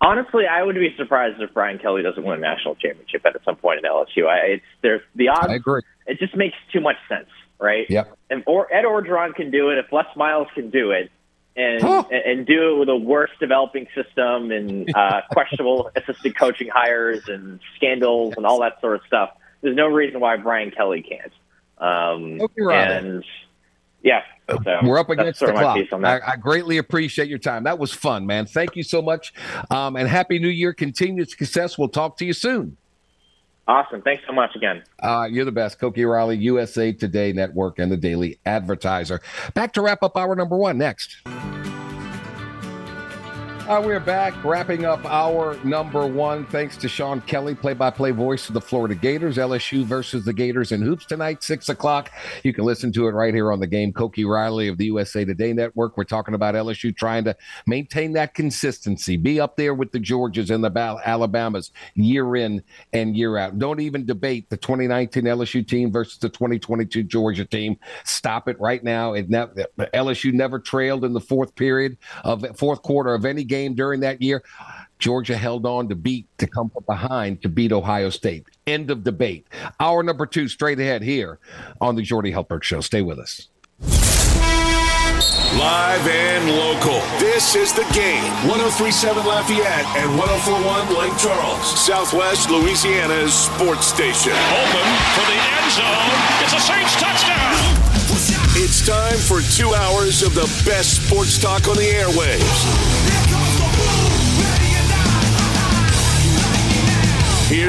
Honestly, I would be surprised if Brian Kelly doesn't win a national championship at some point in LSU. I, it's there's the odds. I agree. It just makes too much sense, right? Yep. And or Ed Orgeron can do it. If Les Miles can do it, and huh. and do it with a worse developing system and uh, [laughs] questionable assistant coaching hires and scandals yes. and all that sort of stuff, there's no reason why Brian Kelly can't. Um, and yeah, so we're up against the clock. I, I, greatly appreciate your time. That was fun, man. Thank you so much. Um, and happy new year. Continued success. We'll talk to you soon. Awesome. Thanks so much again. Uh, you're the best. Koki Riley, USA Today Network, and the Daily Advertiser. Back to wrap up hour number one next. Uh, we're back, wrapping up hour number one. Thanks to Sean Kelly, play-by-play voice of the Florida Gators. LSU versus the Gators in hoops tonight, six o'clock. You can listen to it right here on the game. Koki Riley of the USA Today Network. We're talking about LSU trying to maintain that consistency, be up there with the Georgias and the Alabamas year in and year out. Don't even debate the 2019 LSU team versus the 2022 Georgia team. Stop it right now. It ne- LSU never trailed in the fourth period of fourth quarter of any game game during that year. Georgia held on to beat to come from behind to beat Ohio State. End of debate. Hour number two, straight ahead here on the Jordy Hultberg Show. Stay with us. Live and local. This is the game. 1037 Lafayette and 1041 Lake Charles, Southwest Louisiana's sports station. Open for the end zone. It's a Saints touchdown. It's time for two hours of the best sports talk on the airwaves.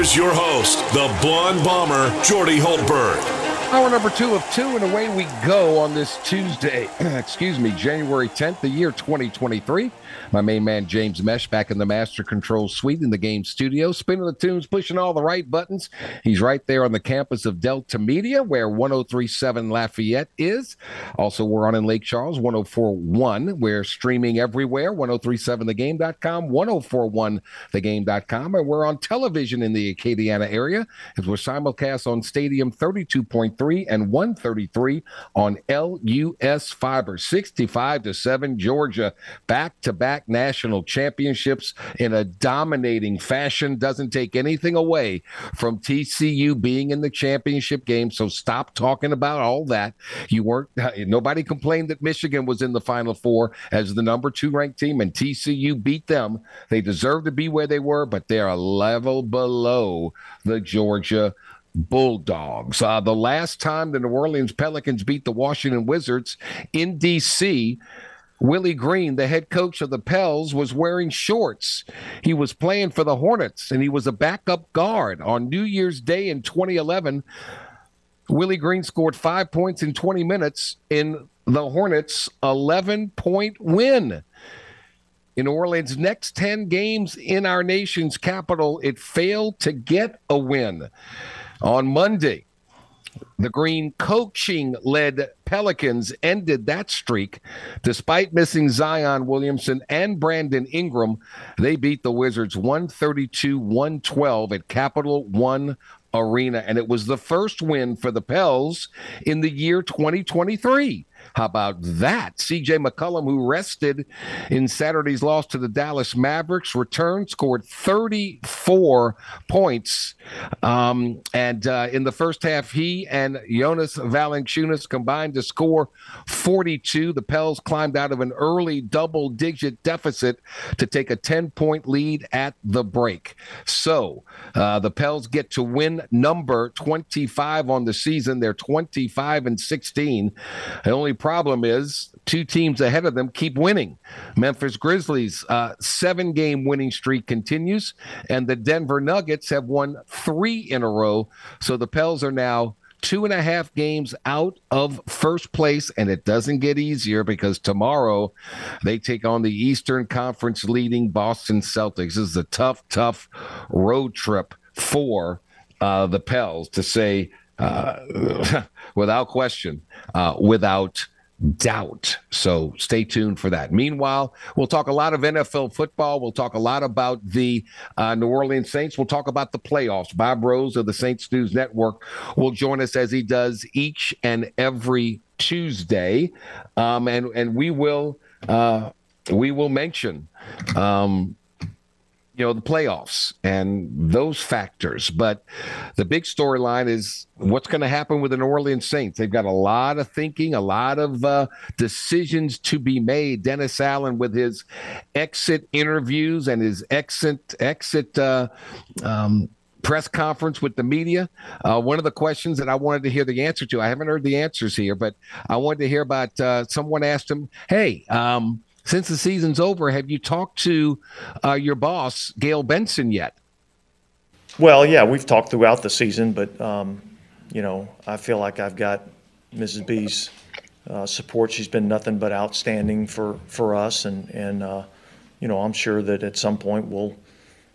Here's your host, the blonde bomber, Jordy Hultberg. Hour number two of two, and away we go on this Tuesday. [clears throat] excuse me, January 10th, the year 2023. My main man, James Mesh, back in the Master Control Suite in the game studio, spinning the tunes, pushing all the right buttons. He's right there on the campus of Delta Media, where 1037 Lafayette is. Also, we're on in Lake Charles, 1041. We're streaming everywhere, 1037thegame.com, 1041thegame.com. And we're on television in the Acadiana area as we're simulcast on Stadium 32.3 and 133 on LUS Fiber, 65 to 7, Georgia, back to back national championships in a dominating fashion. Doesn't take anything away from TCU being in the championship game. So stop talking about all that. You weren't, [laughs] nobody complained that Michigan was in the Final Four as the number two ranked team, and TCU beat them. They deserve to be where they were, but they're a level below the Georgia Bulldogs. Uh, the last time the New Orleans Pelicans beat the Washington Wizards in D.C., Willie Green, the head coach of the Pels, was wearing shorts. He was playing for the Hornets and he was a backup guard on New Year's Day in 2011. Willie Green scored five points in 20 minutes in the Hornets' 11 point win. In Orleans' next 10 games in our nation's capital, it failed to get a win. On Monday, the Green coaching led Pelicans ended that streak. Despite missing Zion Williamson and Brandon Ingram, they beat the Wizards 132 112 at Capital One Arena. And it was the first win for the Pels in the year 2023. How about that? CJ McCollum, who rested in Saturday's loss to the Dallas Mavericks, returned, scored 34 points. Um, and uh, in the first half, he and Jonas Valanciunas combined to score 42. The Pels climbed out of an early double digit deficit to take a 10 point lead at the break. So uh, the Pels get to win number 25 on the season. They're 25 and 16. The only problem is two teams ahead of them keep winning. Memphis Grizzlies' uh, seven game winning streak continues, and the Denver Nuggets have won three in a row. So the Pels are now two and a half games out of first place, and it doesn't get easier because tomorrow they take on the Eastern Conference leading Boston Celtics. This is a tough, tough road trip for uh, the Pels to say, uh, [laughs] without question, uh, without doubt. So stay tuned for that. Meanwhile, we'll talk a lot of NFL football. We'll talk a lot about the uh, New Orleans Saints. We'll talk about the playoffs. Bob Rose of the Saints News Network will join us as he does each and every Tuesday, um, and and we will uh, we will mention. Um, you know the playoffs and those factors. But the big storyline is what's going to happen with the new orleans saints. They've got a lot of thinking a lot of uh, decisions to be made. Dennis allen with his exit interviews and his exit exit uh, um, press conference with the media. Uh, one of the questions that I wanted to hear the answer to, I haven't heard the answers here, but I wanted to hear about uh, someone asked him, Hey, um, since the season's over, have you talked to uh, your boss, Gayle Benson, yet? Well, yeah, we've talked throughout the season, but um, you know, I feel like I've got Mrs. B's uh, support. She's been nothing but outstanding for for us, and and uh, you know, I'm sure that at some point we'll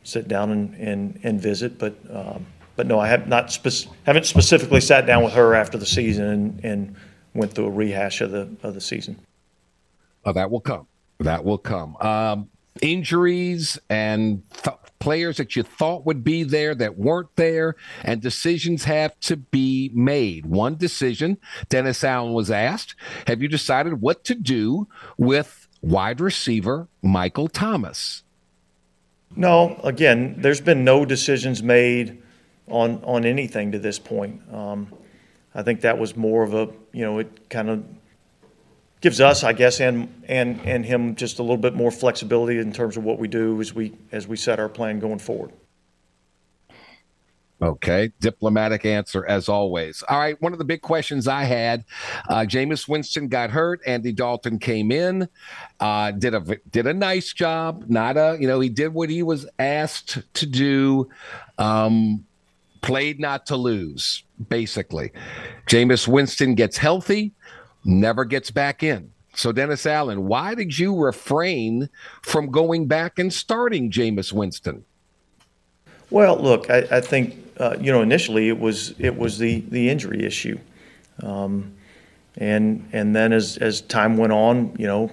sit down and, and, and visit. But um, but no, I have not spec- haven't specifically sat down with her after the season and, and went through a rehash of the of the season. Oh, that will come. That will come. Um, injuries and th- players that you thought would be there that weren't there, and decisions have to be made. One decision, Dennis Allen was asked, Have you decided what to do with wide receiver Michael Thomas? No, again, there's been no decisions made on on anything to this point. Um, I think that was more of a you know it kind of gives us, I guess, and and and him just a little bit more flexibility in terms of what we do as we as we set our plan going forward. Okay, diplomatic answer as always. All right, one of the big questions I had: uh, Jameis Winston got hurt. Andy Dalton came in, uh, did a did a nice job. Not a you know he did what he was asked to do. Um, played not to lose, basically. Jameis Winston gets healthy, never gets back in. So, Dennis Allen, why did you refrain from going back and starting Jameis Winston? Well, look, I, I think uh, you know, initially it was it was the the injury issue, um, and and then as as time went on, you know,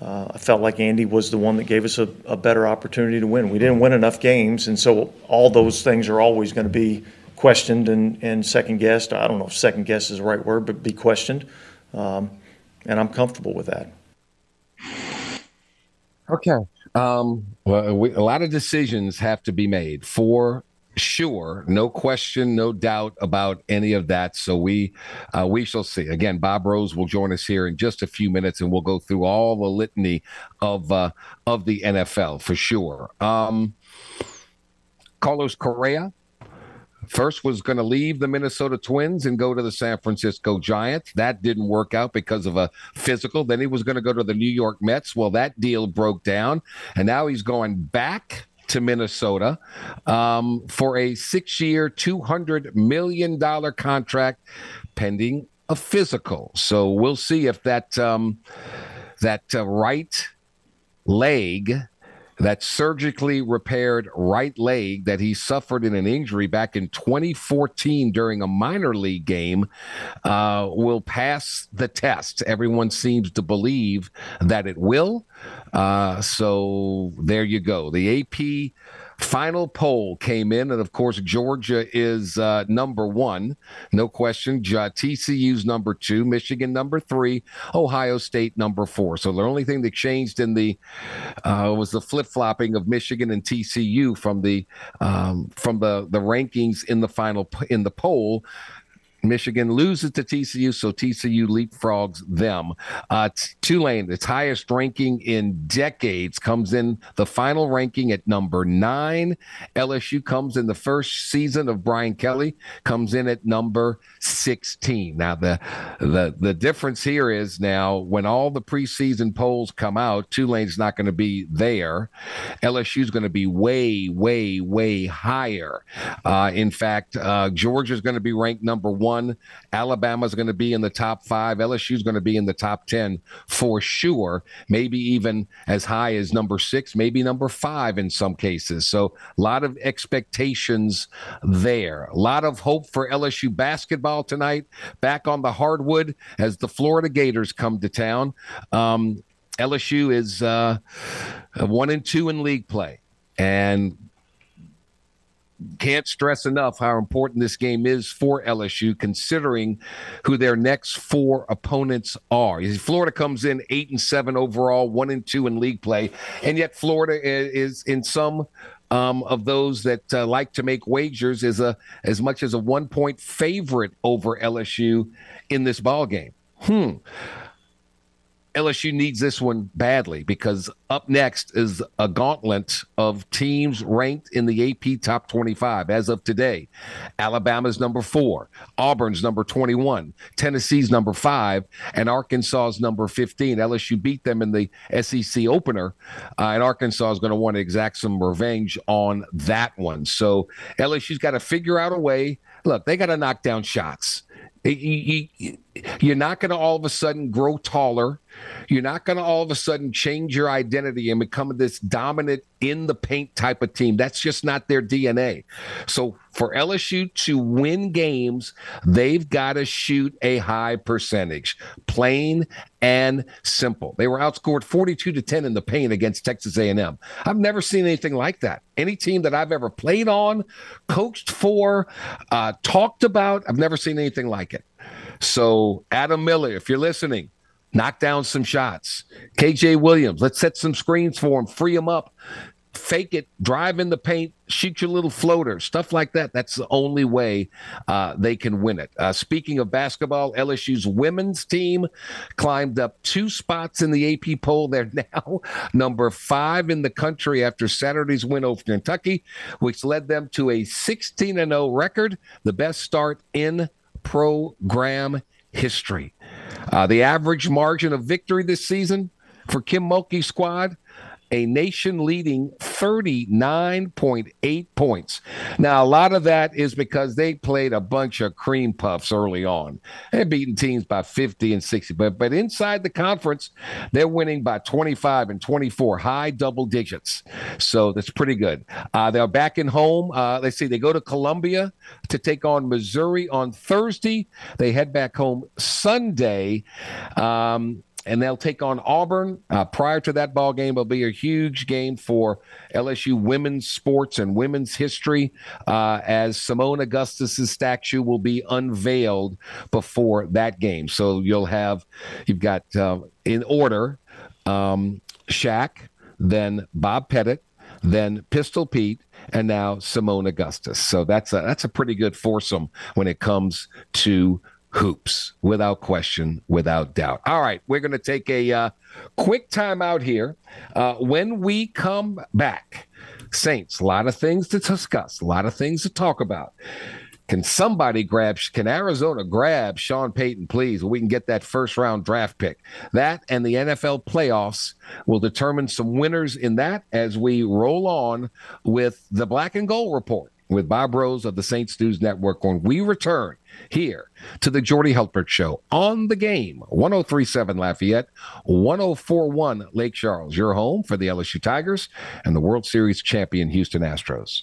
uh, I felt like Andy was the one that gave us a, a better opportunity to win. We didn't win enough games, and so all those things are always going to be questioned and, and second guessed. I don't know if second guess is the right word, but be questioned. Um, and I'm comfortable with that. Okay. Um, well, we, a lot of decisions have to be made for sure no question no doubt about any of that so we uh, we shall see again bob rose will join us here in just a few minutes and we'll go through all the litany of uh, of the nfl for sure um, carlos correa First was going to leave the Minnesota Twins and go to the San Francisco Giants. That didn't work out because of a physical. Then he was going to go to the New York Mets. Well, that deal broke down. And now he's going back to Minnesota um, for a six year, $200 million contract pending a physical. So we'll see if that, um, that uh, right leg that surgically repaired right leg that he suffered in an injury back in 2014 during a minor league game uh, will pass the test. Everyone seems to believe that it will. Uh, so there you go. The AP Final poll came in, and of course, Georgia is uh, number one, no question. TCU's number two, Michigan number three, Ohio State number four. So the only thing that changed in the uh, was the flip flopping of Michigan and TCU from the um, from the the rankings in the final in the poll. Michigan loses to TCU, so TCU leapfrogs them. Uh, Tulane, its highest ranking in decades, comes in the final ranking at number nine. LSU comes in the first season of Brian Kelly, comes in at number 16. Now, the, the, the difference here is now when all the preseason polls come out, Tulane's not going to be there. LSU's going to be way, way, way higher. Uh, in fact, uh, Georgia's going to be ranked number one one. Alabama's going to be in the top five. LSU's going to be in the top 10 for sure. Maybe even as high as number six, maybe number five in some cases. So a lot of expectations there. A lot of hope for LSU basketball tonight. Back on the hardwood as the Florida Gators come to town. Um, LSU is uh, one and two in league play. And can't stress enough how important this game is for LSU, considering who their next four opponents are. Florida comes in eight and seven overall, one and two in league play, and yet Florida is in some um, of those that uh, like to make wagers is a as much as a one point favorite over LSU in this ball game. Hmm. LSU needs this one badly because up next is a gauntlet of teams ranked in the AP top 25 as of today. Alabama's number four, Auburn's number 21, Tennessee's number five, and Arkansas's number 15. LSU beat them in the SEC opener, uh, and Arkansas is going to want to exact some revenge on that one. So LSU's got to figure out a way. Look, they got to knock down shots. You're not going to all of a sudden grow taller You're not going to all of a sudden change your identity and become this dominant in the paint type of team. That's just not their DNA. So for LSU to win games, they've got to shoot a high percentage, plain and simple. They were outscored 42 to 10 in the paint against Texas A&M. I've never seen anything like that. Any team that I've ever played on, coached for, uh, talked about, I've never seen anything like it. So Adam Miller, if you're listening, knock down some shots. KJ Williams, let's set some screens for him, free him up, fake it, drive in the paint, shoot your little floater, stuff like that. That's the only way uh, they can win it. Uh, speaking of basketball, LSU's women's team climbed up two spots in the AP poll. [laughs] They're now number five in the country after Saturday's win over Kentucky, which led them to a 16 0 record, the best start in program history. Uh, the average margin of victory this season for Kim Mulkey's squad a nation leading 39.8 points. Now, a lot of that is because they played a bunch of cream puffs early on. They're beating teams by 50 and 60, but, but inside the conference, they're winning by 25 and 24, high double digits. So that's pretty good. Uh, they're back in home. Uh, let's see, they go to Columbia to take on Missouri on Thursday. They head back home Sunday. Um, and they'll take on Auburn. Uh, prior to that ball game, it'll be a huge game for LSU women's sports and women's history, uh, as Seimone Augustus's statue will be unveiled before that game. So you'll have you've got uh, in order um, Shaq, then Bob Pettit, then Pistol Pete, and now Seimone Augustus. So that's a that's a pretty good foursome when it comes to hoops, without question, without doubt. All right, we're going to take a uh, quick time out here. Uh, when we come back, Saints, a lot of things to discuss, a lot of things to talk about. Can somebody grab, can Arizona grab Sean Payton, please? We can get that first round draft pick. That and the NFL playoffs will determine some winners in that as we roll on with the black and gold report with Bob Rose of the Saints News Network when we return here to the Jordy Hultberg Show on the game 1037 Lafayette, 1041 Lake Charles, your home for the LSU Tigers and the World Series champion Houston Astros.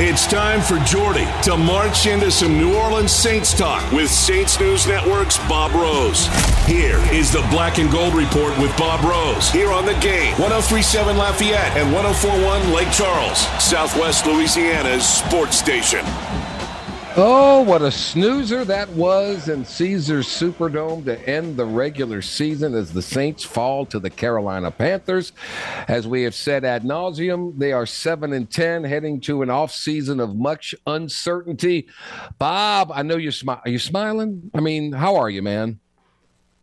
It's time for Jordy to march into some New Orleans Saints talk with Saints News Network's Bob Rose. Here is the Black and Gold Report with Bob Rose here on the game 1037 Lafayette and 1041 Lake Charles, Southwest Louisiana's sports station. Oh, what a snoozer that was in Caesars Superdome to end the regular season as the Saints fall to the Carolina Panthers. As we have said ad nauseum, they are 7 and 10 heading to an off season of much uncertainty. Bob, I know you're smi- are you smiling? I mean, how are you, man?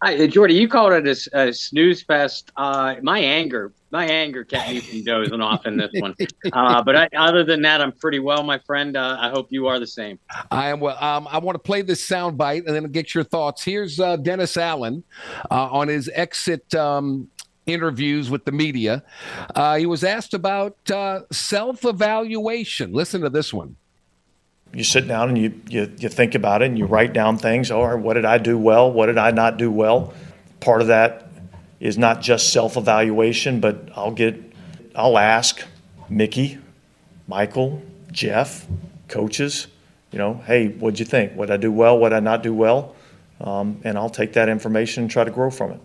Hi, Jordy, you called it a, a snooze fest. Uh, my anger my anger kept me from dozing off in this one. Uh, but I, other than that, I'm pretty well, my friend. Uh, I hope you are the same. I am well. Um, I want to play this soundbite and then get your thoughts. Here's uh, Dennis Allen uh, on his exit. Um, interviews with the media. Uh, he was asked about uh, self evaluation. Listen to this one. You sit down and you, you, you think about it and you write down things. All right, what did I do well? What did I not do well? Part of that is not just self-evaluation, but I'll get, I'll ask Mickey, Michael, Jeff, coaches, you know, hey, what'd you think? What I do well? What I not do well? Um, and I'll take that information and try to grow from it.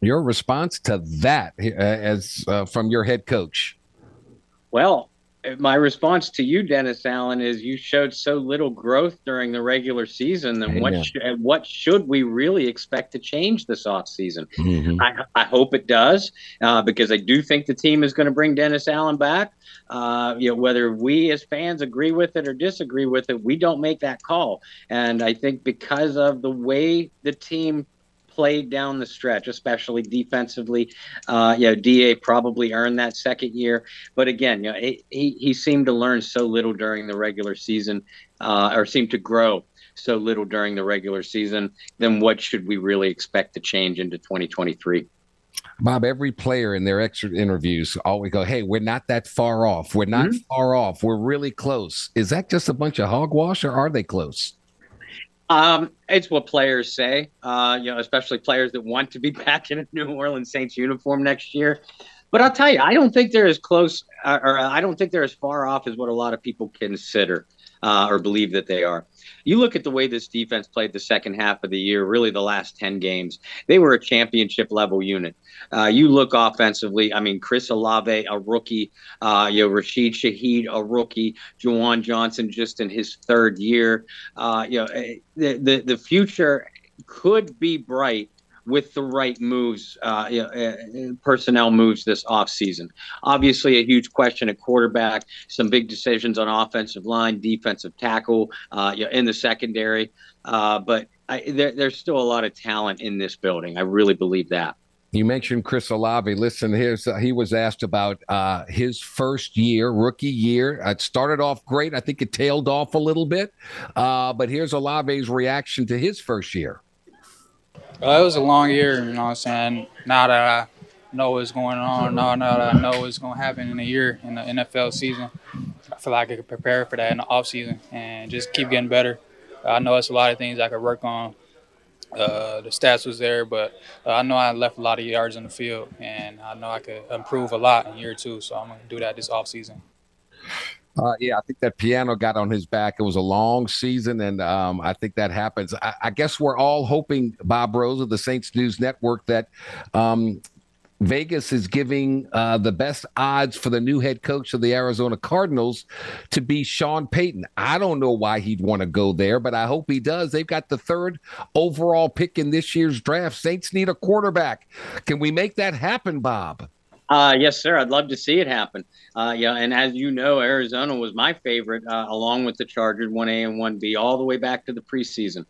Your response to that, uh, as uh, from your head coach? Well, my response to you, Dennis Allen, is you showed so little growth during the regular season. Then what sh- what should we really expect to change this offseason? Mm-hmm. I, I hope it does uh, because I do think the team is going to bring Dennis Allen back. Uh, you know, whether we as fans agree with it or disagree with it, we don't make that call. And I think because of the way the team played down the stretch, especially defensively. Uh, you know, Da probably earned that second year, but again, you know, he he seemed to learn so little during the regular season, uh, or seemed to grow so little during the regular season. Then what should we really expect to change into 2023? Bob, every player in their extra interviews always go, Hey, we're not that far off. We're not mm-hmm. far off. We're really close. Is that just a bunch of hogwash or are they close? Um, it's what players say, uh, you know, especially players that want to be [laughs] back in a New Orleans Saints uniform next year. But I'll tell you, I don't think they're as close, uh, or I don't think they're as far off as what a lot of people consider uh, or believe that they are. You look at the way this defense played the second half of the year, really the last 10 games, they were a championship level unit. Uh, you look offensively, I mean, Chris Olave, a rookie, uh, you know, Rashid Shaheed, a rookie, Juwan Johnson just in his third year. Uh, you know, eh, the, the, the future could be bright with the right moves, uh, uh, personnel moves this offseason. Obviously, a huge question at quarterback, some big decisions on offensive line, defensive tackle, uh, in the secondary. Uh, but I, there, there's still a lot of talent in this building. I really believe that. You mentioned Chris Olave. Listen, here's uh, he was asked about uh, his first year, rookie year. It started off great. I think it tailed off a little bit, uh, but here's Olave's reaction to his first year. Uh, it was a long year, you know what I'm saying? Now that I know what's going on, now, that I know what's going to happen in a year in the NFL season, I feel like I could prepare for that in the off season and just keep getting better. I know it's a lot of things I could work on. Uh, the stats was there, but uh, I know I left a lot of yards on the field, and I know I could improve a lot in year two. So I'm going to do that this off season. Uh, yeah, I think that piano got on his back. It was a long season, and um, I think that happens. I, I, guess we're all hoping, Bob Rose of the Saints News Network, that um, Vegas is giving uh, the best odds for the new head coach of the Arizona Cardinals to be Sean Payton. I don't know why he'd want to go there, but I hope he does. They've got the third overall pick in this year's draft. Saints need a quarterback. Can we make that happen, Bob? Uh, yes, sir. I'd love to see it happen. Uh, yeah, and as you know, Arizona was my favorite, uh, along with the Chargers, one A and one B, all the way back to the preseason.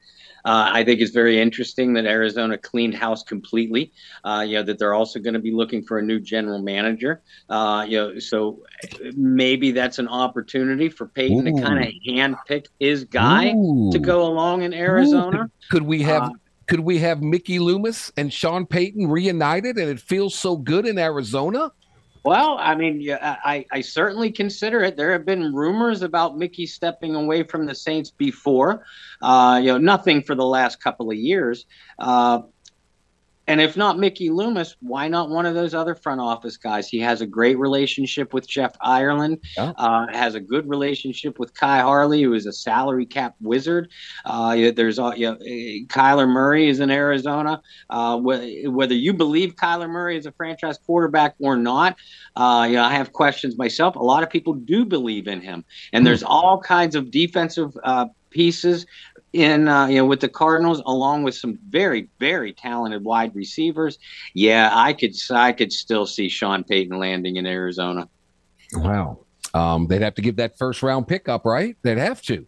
Uh, I think it's very interesting that Arizona cleaned house completely. Uh, you know that they're also going to be looking for a new general manager. Uh, you know, so maybe that's an opportunity for Payton Ooh. to kind of handpick his guy Ooh. to go along in Arizona. Could we have? Could we have Mickey Loomis and Sean Payton reunited and it feels so good in Arizona? Well, I mean, yeah, I, I certainly consider it. There have been rumors about Mickey stepping away from the Saints before. Uh, you know, nothing for the last couple of years. Uh, and if not Mickey Loomis, why not one of those other front office guys? He has a great relationship with Jeff Ireland, yeah. uh, has a good relationship with Khai Harley, who is a salary cap wizard. Uh, there's uh, you know, Kyler Murray is in Arizona. Uh, whether you believe Kyler Murray is a franchise quarterback or not, uh, you know, I have questions myself. A lot of people do believe in him, and there's all kinds of defensive uh, pieces in uh, you know with the Cardinals, along with some very very talented wide receivers. Yeah, I could I could still see Sean Payton landing in Arizona. Wow, um, they'd have to give that first round pick up, right? They'd have to.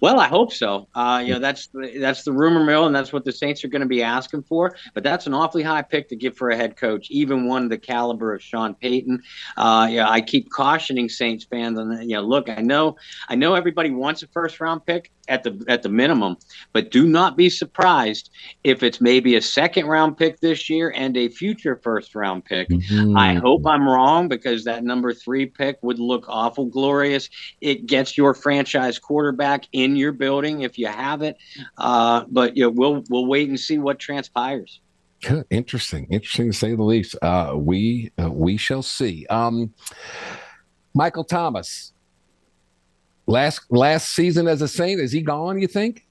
Well, I hope so. Uh, you know, that's that's the rumor mill, and that's what the Saints are going to be asking for. But that's an awfully high pick to give for a head coach, even one the caliber of Sean Payton. Uh, yeah, I keep cautioning Saints fans, and you know, look, I know, I know everybody wants a first round pick at the at the minimum, but do not be surprised if it's maybe a second round pick this year and a future first round pick. Mm-hmm. I hope I'm wrong because that number three pick would look awful glorious. It gets your franchise quarterback in your building if you have it. Uh, but you know, we'll we'll wait and see what transpires. Interesting, interesting to say the least. Uh, we uh, we shall see. Um, Michael Thomas, last last season as a Saint, is he gone? You think?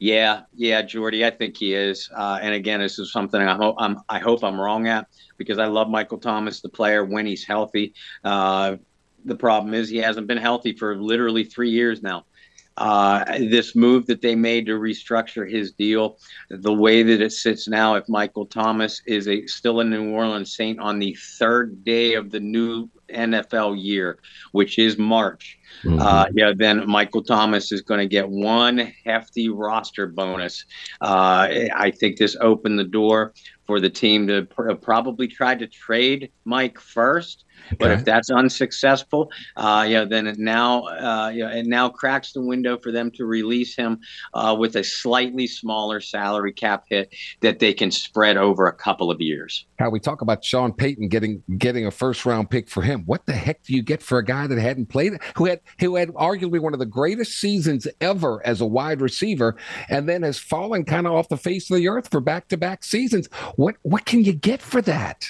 Yeah, yeah, Jordy, I think he is. Uh, and again, this is something I hope I'm I hope I'm wrong at because I love Michael Thomas, the player, when he's healthy. Uh, the problem is he hasn't been healthy for literally three years now. Uh, this move that they made to restructure his deal, the way that it sits now, if Michael Thomas is a still a New Orleans Saint on the third day of the new NFL year, which is March, mm-hmm. uh, yeah, then Michael Thomas is going to get one hefty roster bonus. Uh, I think this opened the door for the team to pr- probably try to trade Mike first but if that's unsuccessful, uh, you know, then it now, uh, you know, it now cracks the window for them to release him uh, with a slightly smaller salary cap hit that they can spread over a couple of years. How we talk about Sean Payton getting getting a first round pick for him. What the heck do you get for a guy that hadn't played, who had had who had arguably one of the greatest seasons ever as a wide receiver, and then has fallen kind of off the face of the earth for back to back seasons. What what can you get for that?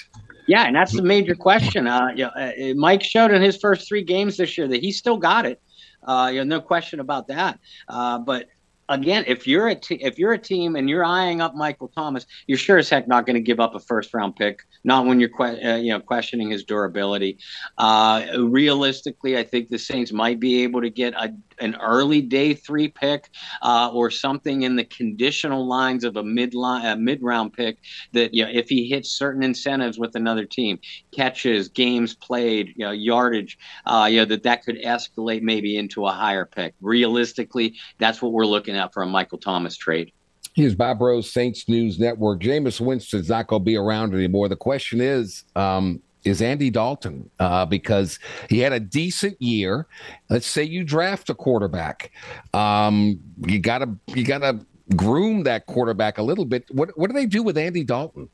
Yeah, and that's the major question. Uh, you know, uh, Mike showed in his first three games this year that he still got it. Uh, you know, no question about that. Uh, but again, if you're a if you're a team and you're eyeing up Michael Thomas, you're sure as heck not going to give up a first round pick. Not when you're que- uh, you know questioning his durability. Uh, realistically, I think the Saints might be able to get a an early day three pick uh, or something in the conditional lines of a mid a mid round pick that you know if he hits certain incentives with another team, catches, games played, you know, yardage, uh, you know that that could escalate maybe into a higher pick. Realistically, that's what we're looking at for a Michael Thomas trade. Here's Bob Rose, Saints News Network. Jameis Winston's not going to be around anymore. The question is, um, is Andy Dalton uh, because he had a decent year. Let's say you draft a quarterback, um, you gotta you gotta groom that quarterback a little bit. What what do they do with Andy Dalton?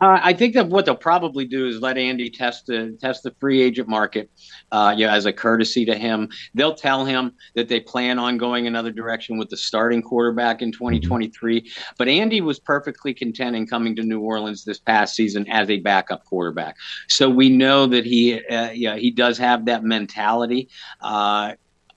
Uh, I think that what they'll probably do is let Andy test the test the free agent market, uh, you know, as a courtesy to him. They'll tell him that they plan on going another direction with the starting quarterback in 2023. Mm-hmm. But Andy was perfectly content in coming to New Orleans this past season as a backup quarterback. So we know that he, uh, yeah, he does have that mentality.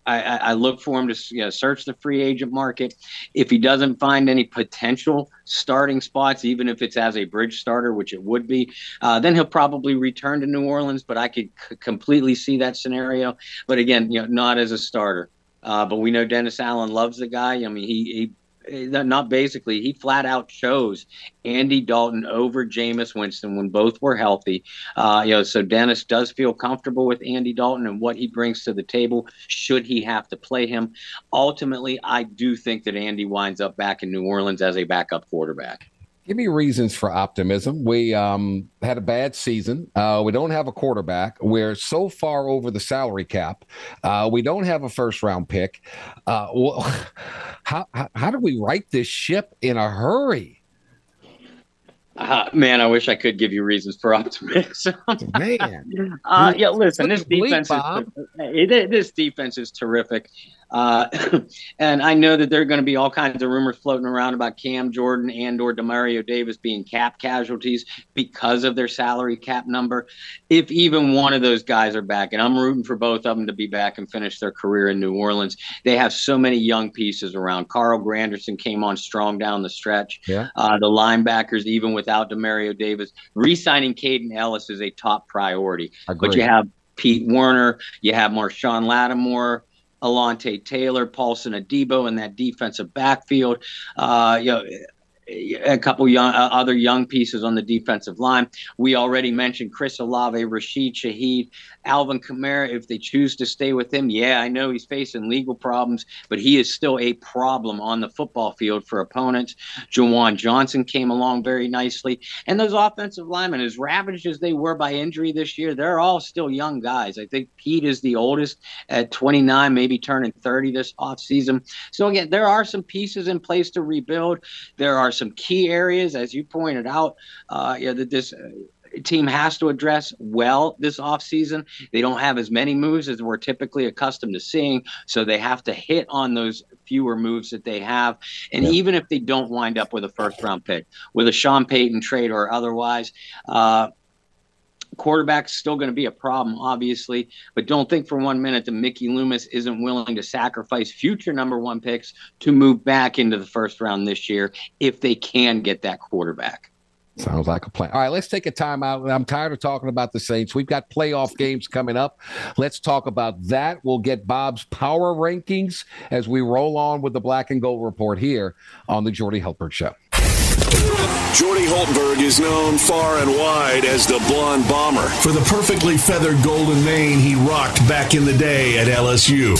I, I, look for him to you know, search the free agent market. If he doesn't find any potential starting spots, even if it's as a bridge starter, which it would be, uh, then he'll probably return to New Orleans. But I could c- completely see that scenario. But again, you know, not as a starter. Uh, but we know Dennis Allen loves the guy. I mean, he, he not basically, he flat out chose Andy Dalton over Jameis Winston when both were healthy. Uh, you know, so Dennis does feel comfortable with Andy Dalton and what he brings to the table. Should he have to play him, ultimately, I do think that Andy winds up back in New Orleans as a backup quarterback. Give me reasons for optimism. We um, had a bad season. Uh, we don't have a quarterback. We're so far over the salary cap. Uh, we don't have a first round pick. Uh, well, [laughs] how, how, how do we right this ship in a hurry? Uh, man, I wish I could give you reasons for [laughs] optimism. man, uh, yeah. Listen, this defense is this defense is terrific. Uh, [laughs] and I know that there are going to be all kinds of rumors floating around about Cam Jordan and or Demario Davis being cap casualties because of their salary cap number. If even one of those guys are back, and I'm rooting for both of them to be back and finish their career in New Orleans, they have so many young pieces around. Carl Granderson came on strong down the stretch. Yeah. Uh, the linebackers, even without Demario Davis, re-signing Kaden Elliss is a top priority. Agreed. But you have Pete Werner, you have Marshon Lattimore, Alontae Taylor, Paulson Adebo in that defensive backfield. Uh, you know, a couple young uh, other young pieces on the defensive line. We already mentioned Chris Olave, Rashid Shaheed, Alvin Kamara. If they choose to stay with him, yeah, I know he's facing legal problems, but he is still a problem on the football field for opponents. Juwan Johnson came along very nicely, and those offensive linemen, as ravaged as they were by injury this year, they're all still young guys. I think Pete is the oldest at 29, maybe turning 30 this offseason. So again, there are some pieces in place to rebuild. There are some key areas, as you pointed out, uh, yeah, that this uh, team has to address well this offseason. They don't have as many moves as we're typically accustomed to seeing, so they have to hit on those fewer moves that they have. And yeah. even if they don't wind up with a first round pick, with a Sean Payton trade or otherwise, uh, quarterback's still going to be a problem, obviously, but don't think for one minute that Mickey Loomis isn't willing to sacrifice future number one picks to move back into the first round this year if they can get that quarterback. Sounds like a plan. All right, let's take a timeout. I'm tired of talking about the Saints. We've got playoff games coming up. Let's talk about that. We'll get Bob's power rankings as we roll on with the Black and Gold report here on the Jordy Hultberg Show. Jordy Hultberg is known far and wide as the blonde bomber for the perfectly feathered golden mane he rocked back in the day at LSU.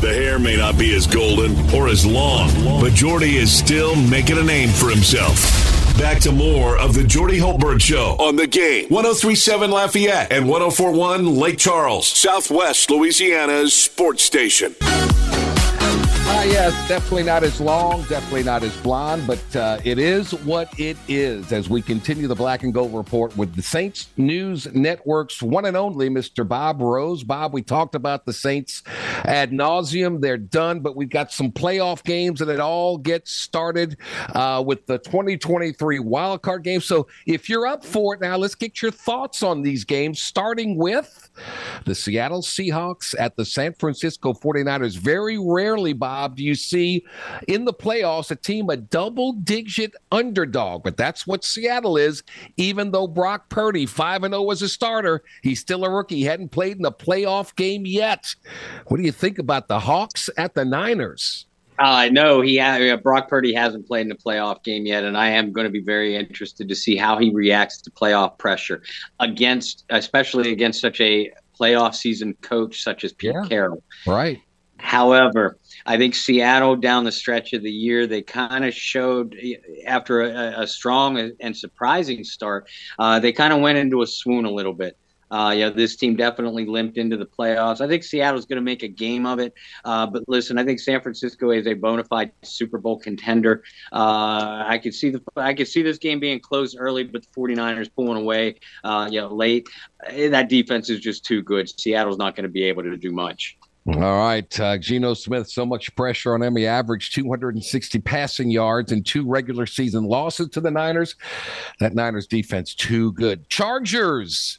The hair may not be as golden or as long, but Jordy is still making a name for himself. Back to more of the Jordy Hultberg Show on the game. 1037 Lafayette and 1041 Lake Charles, Southwest Louisiana's sports station. Uh, yes, definitely not as long, definitely not as blonde, but uh, it is what it is as we continue the Black and Gold report with the Saints News Network's one and only Mr. Bob Rose. Bob, we talked about the Saints ad nauseum. They're done, but we've got some playoff games and it all gets started uh, with the 2023 wildcard game. So if you're up for it now, let's get your thoughts on these games, starting with the Seattle Seahawks at the San Francisco 49ers. Very rarely, Bob, do you see in the playoffs a team a double digit underdog, but that's what Seattle is. Even though Brock Purdy, 5 0 as a starter, he's still a rookie. He hadn't played in a playoff game yet. What do you think about the Hawks at the Niners? I uh, know he ha- Brock Purdy hasn't played in a playoff game yet, and I am going to be very interested to see how he reacts to playoff pressure against, especially against such a playoff season coach such as Pete yeah, Carroll. Right. However, I think Seattle down the stretch of the year, they kind of showed after a, a, strong and surprising start, uh, they kind of went into a swoon a little bit. Uh, yeah, this team definitely limped into the playoffs. I think Seattle's going to make a game of it. Uh, but listen, I think San Francisco is a bona fide Super Bowl contender. Uh, I could see the I could see this game being close early, but the 49ers pulling away, uh, yeah, late. That defense is just too good. Seattle's not going to be able to do much. All right, uh, Geno Smith. So much pressure on him. He averaged 260 passing yards and two regular season losses to the Niners. That Niners defense too good. Chargers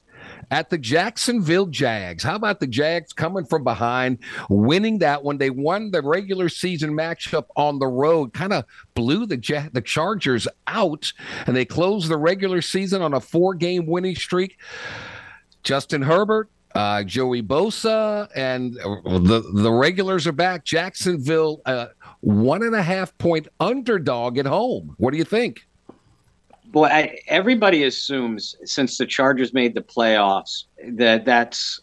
at the Jacksonville Jags. How about the Jags coming from behind, winning that one? They won the regular season matchup on the road, kind of blew the ja- the Chargers out, and they closed the regular season on a four game winning streak. Justin Herbert, uh, Joey Bosa, and the the regulars are back. Jacksonville, uh, one and a half point underdog at home. What do you think? Boy, I, everybody assumes since the Chargers made the playoffs that that's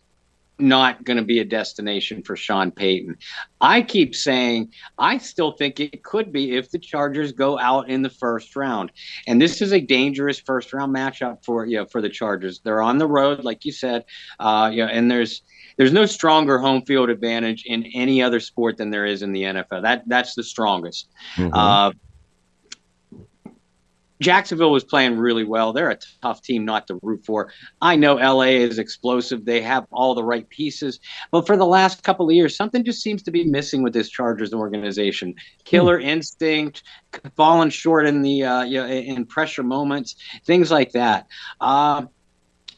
not going to be a destination for Sean Payton. I keep saying I still think it could be if the Chargers go out in the first round. And this is a dangerous first round matchup for you know, for the Chargers. They're on the road, like you said, uh, you know, and there's there's no stronger home field advantage in any other sport than there is in the NFL. That that's the strongest. Mm-hmm. Uh, Jacksonville was playing really well. They're a tough team not to root for. I know LA is explosive. They have all the right pieces. But for the last couple of years, something just seems to be missing with this Chargers organization. Killer hmm. instinct, falling short in the uh, you know, in pressure moments, things like that. Uh,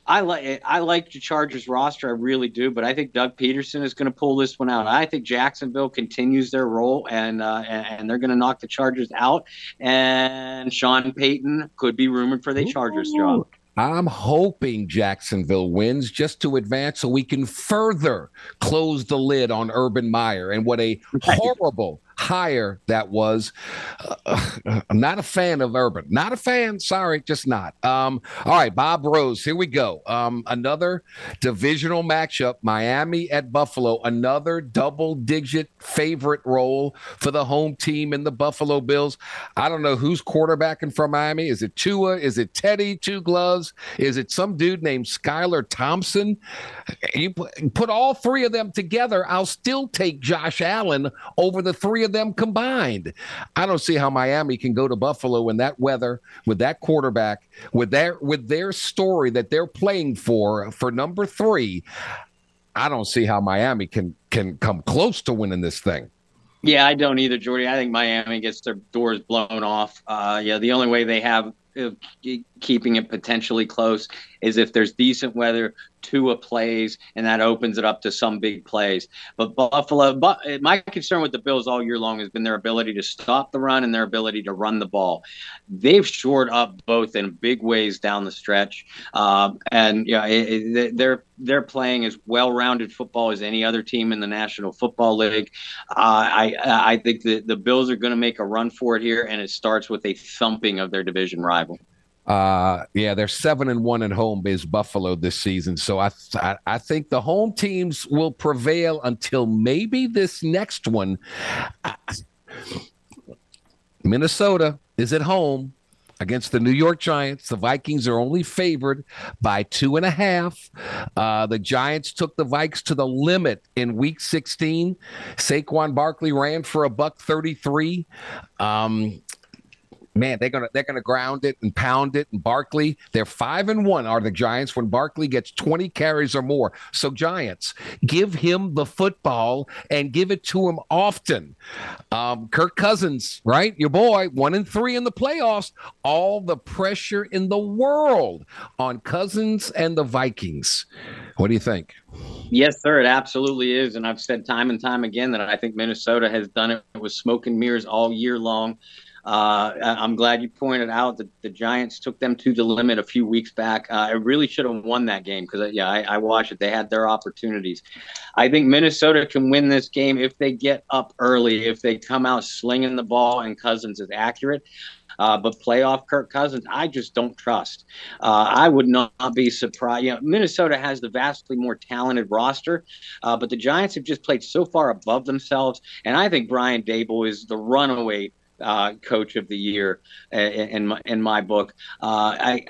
I like I like the Chargers roster, I really do, but I think Doug Pederson is going to pull this one out. I think Jacksonville continues their roll, and uh, and they're going to knock the Chargers out. And Sean Payton could be rumored for the Chargers job. I'm hoping Jacksonville wins just to advance so we can further close the lid on Urban Meyer and what a horrible hire that was. Uh, I'm not a fan of Urban. Not a fan. Sorry, just not. Um, all right, Bob Rose. Here we go. Um, another divisional matchup. Miami at Buffalo. Another double-digit favorite role for the home team in the Buffalo Bills. I don't know who's quarterbacking for Miami. Is it Tua? Is it Teddy? Two gloves? Is it some dude named Skylar Thompson? You put all three of them together. I'll still take Josh Allen over the three of them combined. I don't see how Miami can go to Buffalo in that weather with that quarterback with their with their story that they're playing for for number 3. I don't see how Miami can can come close to winning this thing. Yeah, I don't either, Jordy. I think Miami gets their doors blown off. Uh, yeah, the only way they have of keeping it potentially close is if there's decent weather, Tua plays, and that opens it up to some big plays. But Buffalo, but my concern with the Bills all year long has been their ability to stop the run and their ability to run the ball. They've shored up both in big ways down the stretch, um, and yeah, they're they're playing as well-rounded football as any other team in the National Football League. Uh, I I think that the Bills are going to make a run for it here, and it starts with a thumping of their division rival. Uh, yeah, they're seven and one at home is Buffalo this season. So I, I, I think the home teams will prevail until maybe this next one. Minnesota is at home. against the New York Giants. The Vikings are only favored by two and a half. Uh, the Giants took the Vikes to the limit in Week 16. Saquon Barkley ran for a buck 33. Um, man, they're gonna they're gonna ground it and pound it. And Barkley, they're five and one are the Giants when Barkley gets 20 carries or more. So Giants, give him the football and give it to him often. Um, Kirk Cousins, right? Your boy, one and three in the playoffs. All the pressure in the world on Cousins and the Vikings. What do you think? Yes, sir. It absolutely is. And I've said time and time again that I think Minnesota has done it with smoke and mirrors all year long. Uh, I'm glad you pointed out that the Giants took them to the limit a few weeks back. Uh, I really should have won that game because, uh, yeah, I, I, watched it. They had their opportunities. I think Minnesota can win this game if they get up early, if they come out slinging the ball and Cousins is accurate. Uh, but playoff Kirk Cousins, I just don't trust. Uh, I would not be surprised. You know, Minnesota has the vastly more talented roster, uh, but the Giants have just played so far above themselves. And I think Brian Daboll is the runaway uh, coach of the year in my, in my book. Uh, I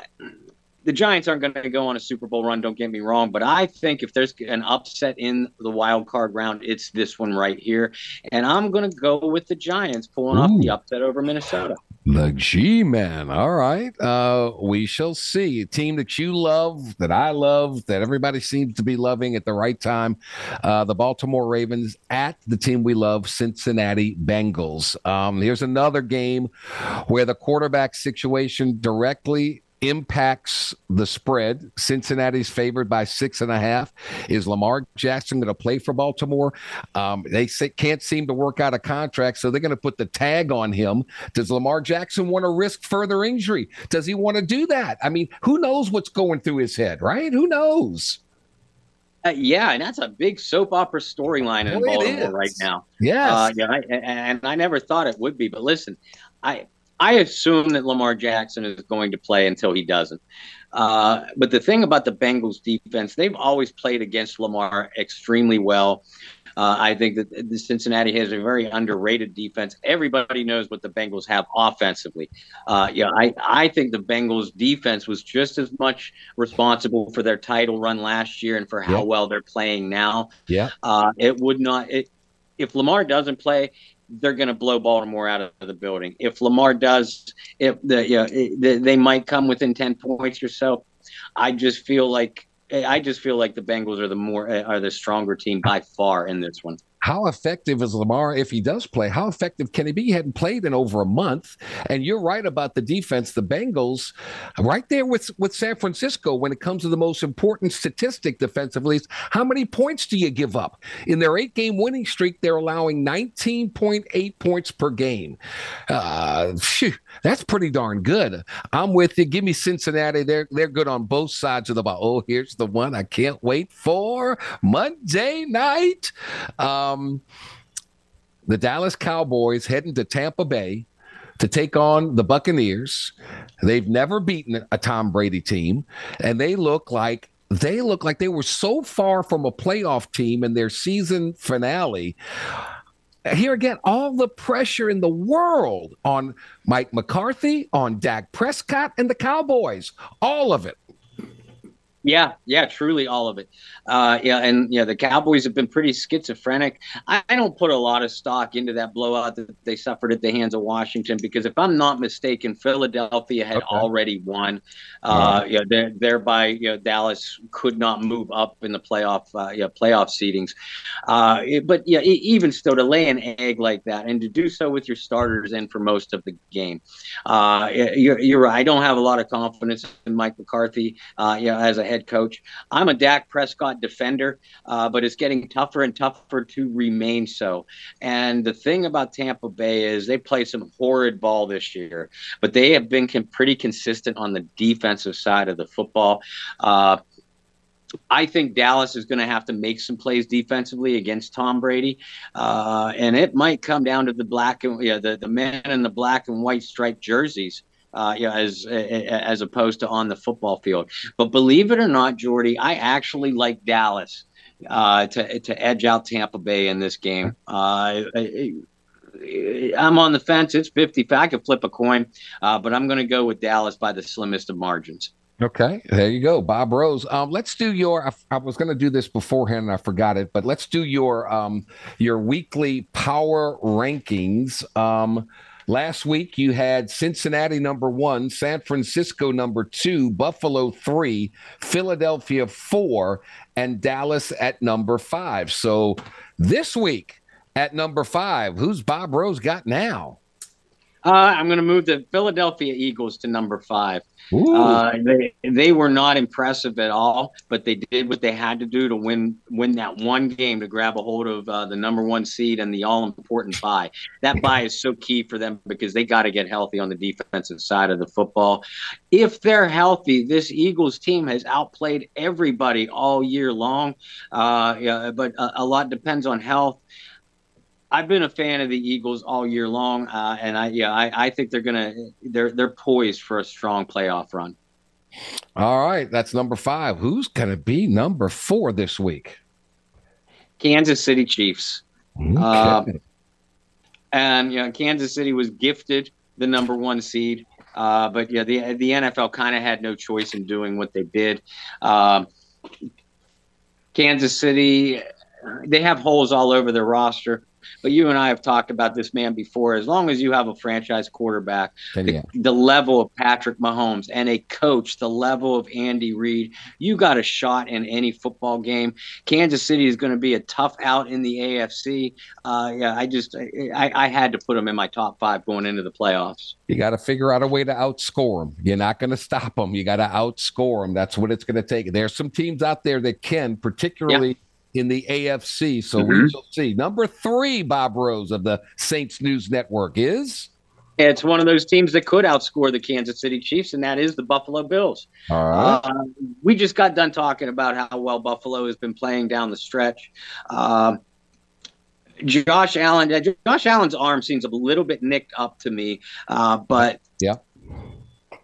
the Giants aren't going to go on a Super Bowl run. Don't get me wrong, but I think if there's an upset in the wild card round, it's this one right here, and I'm going to go with the Giants pulling Ooh. off the upset over Minnesota. The G Man. All right. Uh, we shall see. A team that you love, that I love, that everybody seems to be loving at the right time. Uh, the Baltimore Ravens at the team we love, Cincinnati Bengals. Um, here's another game where the quarterback situation directly impacts the spread. Cincinnati's favored by six and a half. Is Lamar Jackson going to play for Baltimore? Um, they say, can't seem to work out a contract, so they're going to put the tag on him. Does Lamar Jackson want to risk further injury? Does he want to do that? I mean, who knows what's going through his head, right? Who knows? Uh, yeah, and that's a big soap opera storyline in Baltimore right now. Yes. Uh, yeah, I, and I never thought it would be, but listen, I I assume that Lamar Jackson is going to play until he doesn't. Uh, but the thing about the Bengals defense, they've always played against Lamar extremely well. Uh, I think that the Cincinnati has a very underrated defense. Everybody knows what the Bengals have offensively. Uh, yeah, I, I think the Bengals defense was just as much responsible for their title run last year and for how well they're playing now. Yeah. Uh, it would not. It, if Lamar doesn't play, they're going to blow Baltimore out of the building. If Lamar does, if the yeah, they, they might come within ten points or so. I just feel like I just feel like the Bengals are the more are the stronger team by far in this one. How effective is Lamar if he does play? How effective can he be? He hadn't played in over a month. And you're right about the defense. The Bengals, right there with, with San Francisco when it comes to the most important statistic defensively is how many points do you give up? In their eight game winning streak, they're allowing 19.8 points per game. Uh, phew, that's pretty darn good. I'm with you. Give me Cincinnati. They're, they're good on both sides of the ball. Oh, here's the one I can't wait for Monday night. Um, the Dallas Cowboys heading to Tampa Bay to take on the Buccaneers. They've never beaten a Tom Brady team, and they look like they look like they were so far from a playoff team in their season finale. Here again, all the pressure in the world on Mike McCarthy, on Dak Prescott, and the Cowboys. All of it. Yeah, yeah, truly all of it. Uh, yeah, and yeah, the Cowboys have been pretty schizophrenic. I, I, don't put a lot of stock into that blowout that they suffered at the hands of Washington because if I'm not mistaken, Philadelphia had okay. already won. Uh, yeah, there, thereby, you know, Dallas could not move up in the playoff, uh, playoff seedings. Uh, it, but yeah, even still, to lay an egg like that and to do so with your starters in for most of the game, uh, you're, you're right. I don't have a lot of confidence in Mike McCarthy, uh, yeah, as a head coach. I'm a Dak Prescott defender, uh, but it's getting tougher and tougher to remain so. And the thing about Tampa Bay is they play some horrid ball this year, but they have been pretty consistent on the defensive side of the football. Uh, I think Dallas is going to have to make some plays defensively against Tom Brady, uh, and it might come down to the black and yeah, the the men in the black and white striped jerseys uh, you know, as as opposed to on the football field. But believe it or not, Jordy, I actually like Dallas uh, to to edge out Tampa Bay in this game. Uh, I'm on the fence. It's 50. I could flip a coin, uh, but I'm going to go with Dallas by the slimmest of margins. Okay, there you go, Bob Rose. Um, let's do your. I, I was going to do this beforehand and I forgot it, but let's do your um, your weekly power rankings. Um, last week you had Cincinnati number one, San Francisco number two, Buffalo three, Philadelphia four, and Dallas at number five. So this week at number five, who's Bob Rose got now? Uh, I'm going to move the Philadelphia Eagles to number five. Uh, they they were not impressive at all, but they did what they had to do to win win that one game to grab a hold of uh, the number one seed and the all important bye. That bye is so key for them because they got to get healthy on the defensive side of the football. If they're healthy, this Eagles team has outplayed everybody all year long. Uh, yeah, but a, a lot depends on health. I've been a fan of the Eagles all year long, uh, and I yeah I, I think they're gonna they're they're poised for a strong playoff run. All right, that's number five. Who's gonna be number four this week? Kansas City Chiefs. Okay. Uh, and you know, Kansas City was gifted the number one seed, uh, but yeah, the the NFL kind of had no choice in doing what they did. Um, Kansas City, they have holes all over their roster. But you and I have talked about this man before. As long as you have a franchise quarterback, the, the, level of Patrick Mahomes and a coach, the level of Andy Reid, you got a shot in any football game. Kansas City is going to be a tough out in the AFC. Uh, yeah, I just I, I had to put them in my top five going into the playoffs. You got to figure out a way to outscore them. You're not going to stop them. You got to outscore them. That's what it's going to take. There's some teams out there that can, particularly. Yeah in the AFC. So mm-hmm. we shall see. Number three, Bob Rose of the Saints News Network is. It's one of those teams that could outscore the Kansas City Chiefs, and that is the Buffalo Bills. All right. Uh, we just got done talking about how well Buffalo has been playing down the stretch. Uh, Josh Allen, Josh Allen's arm seems a little bit nicked up to me, uh, but yeah,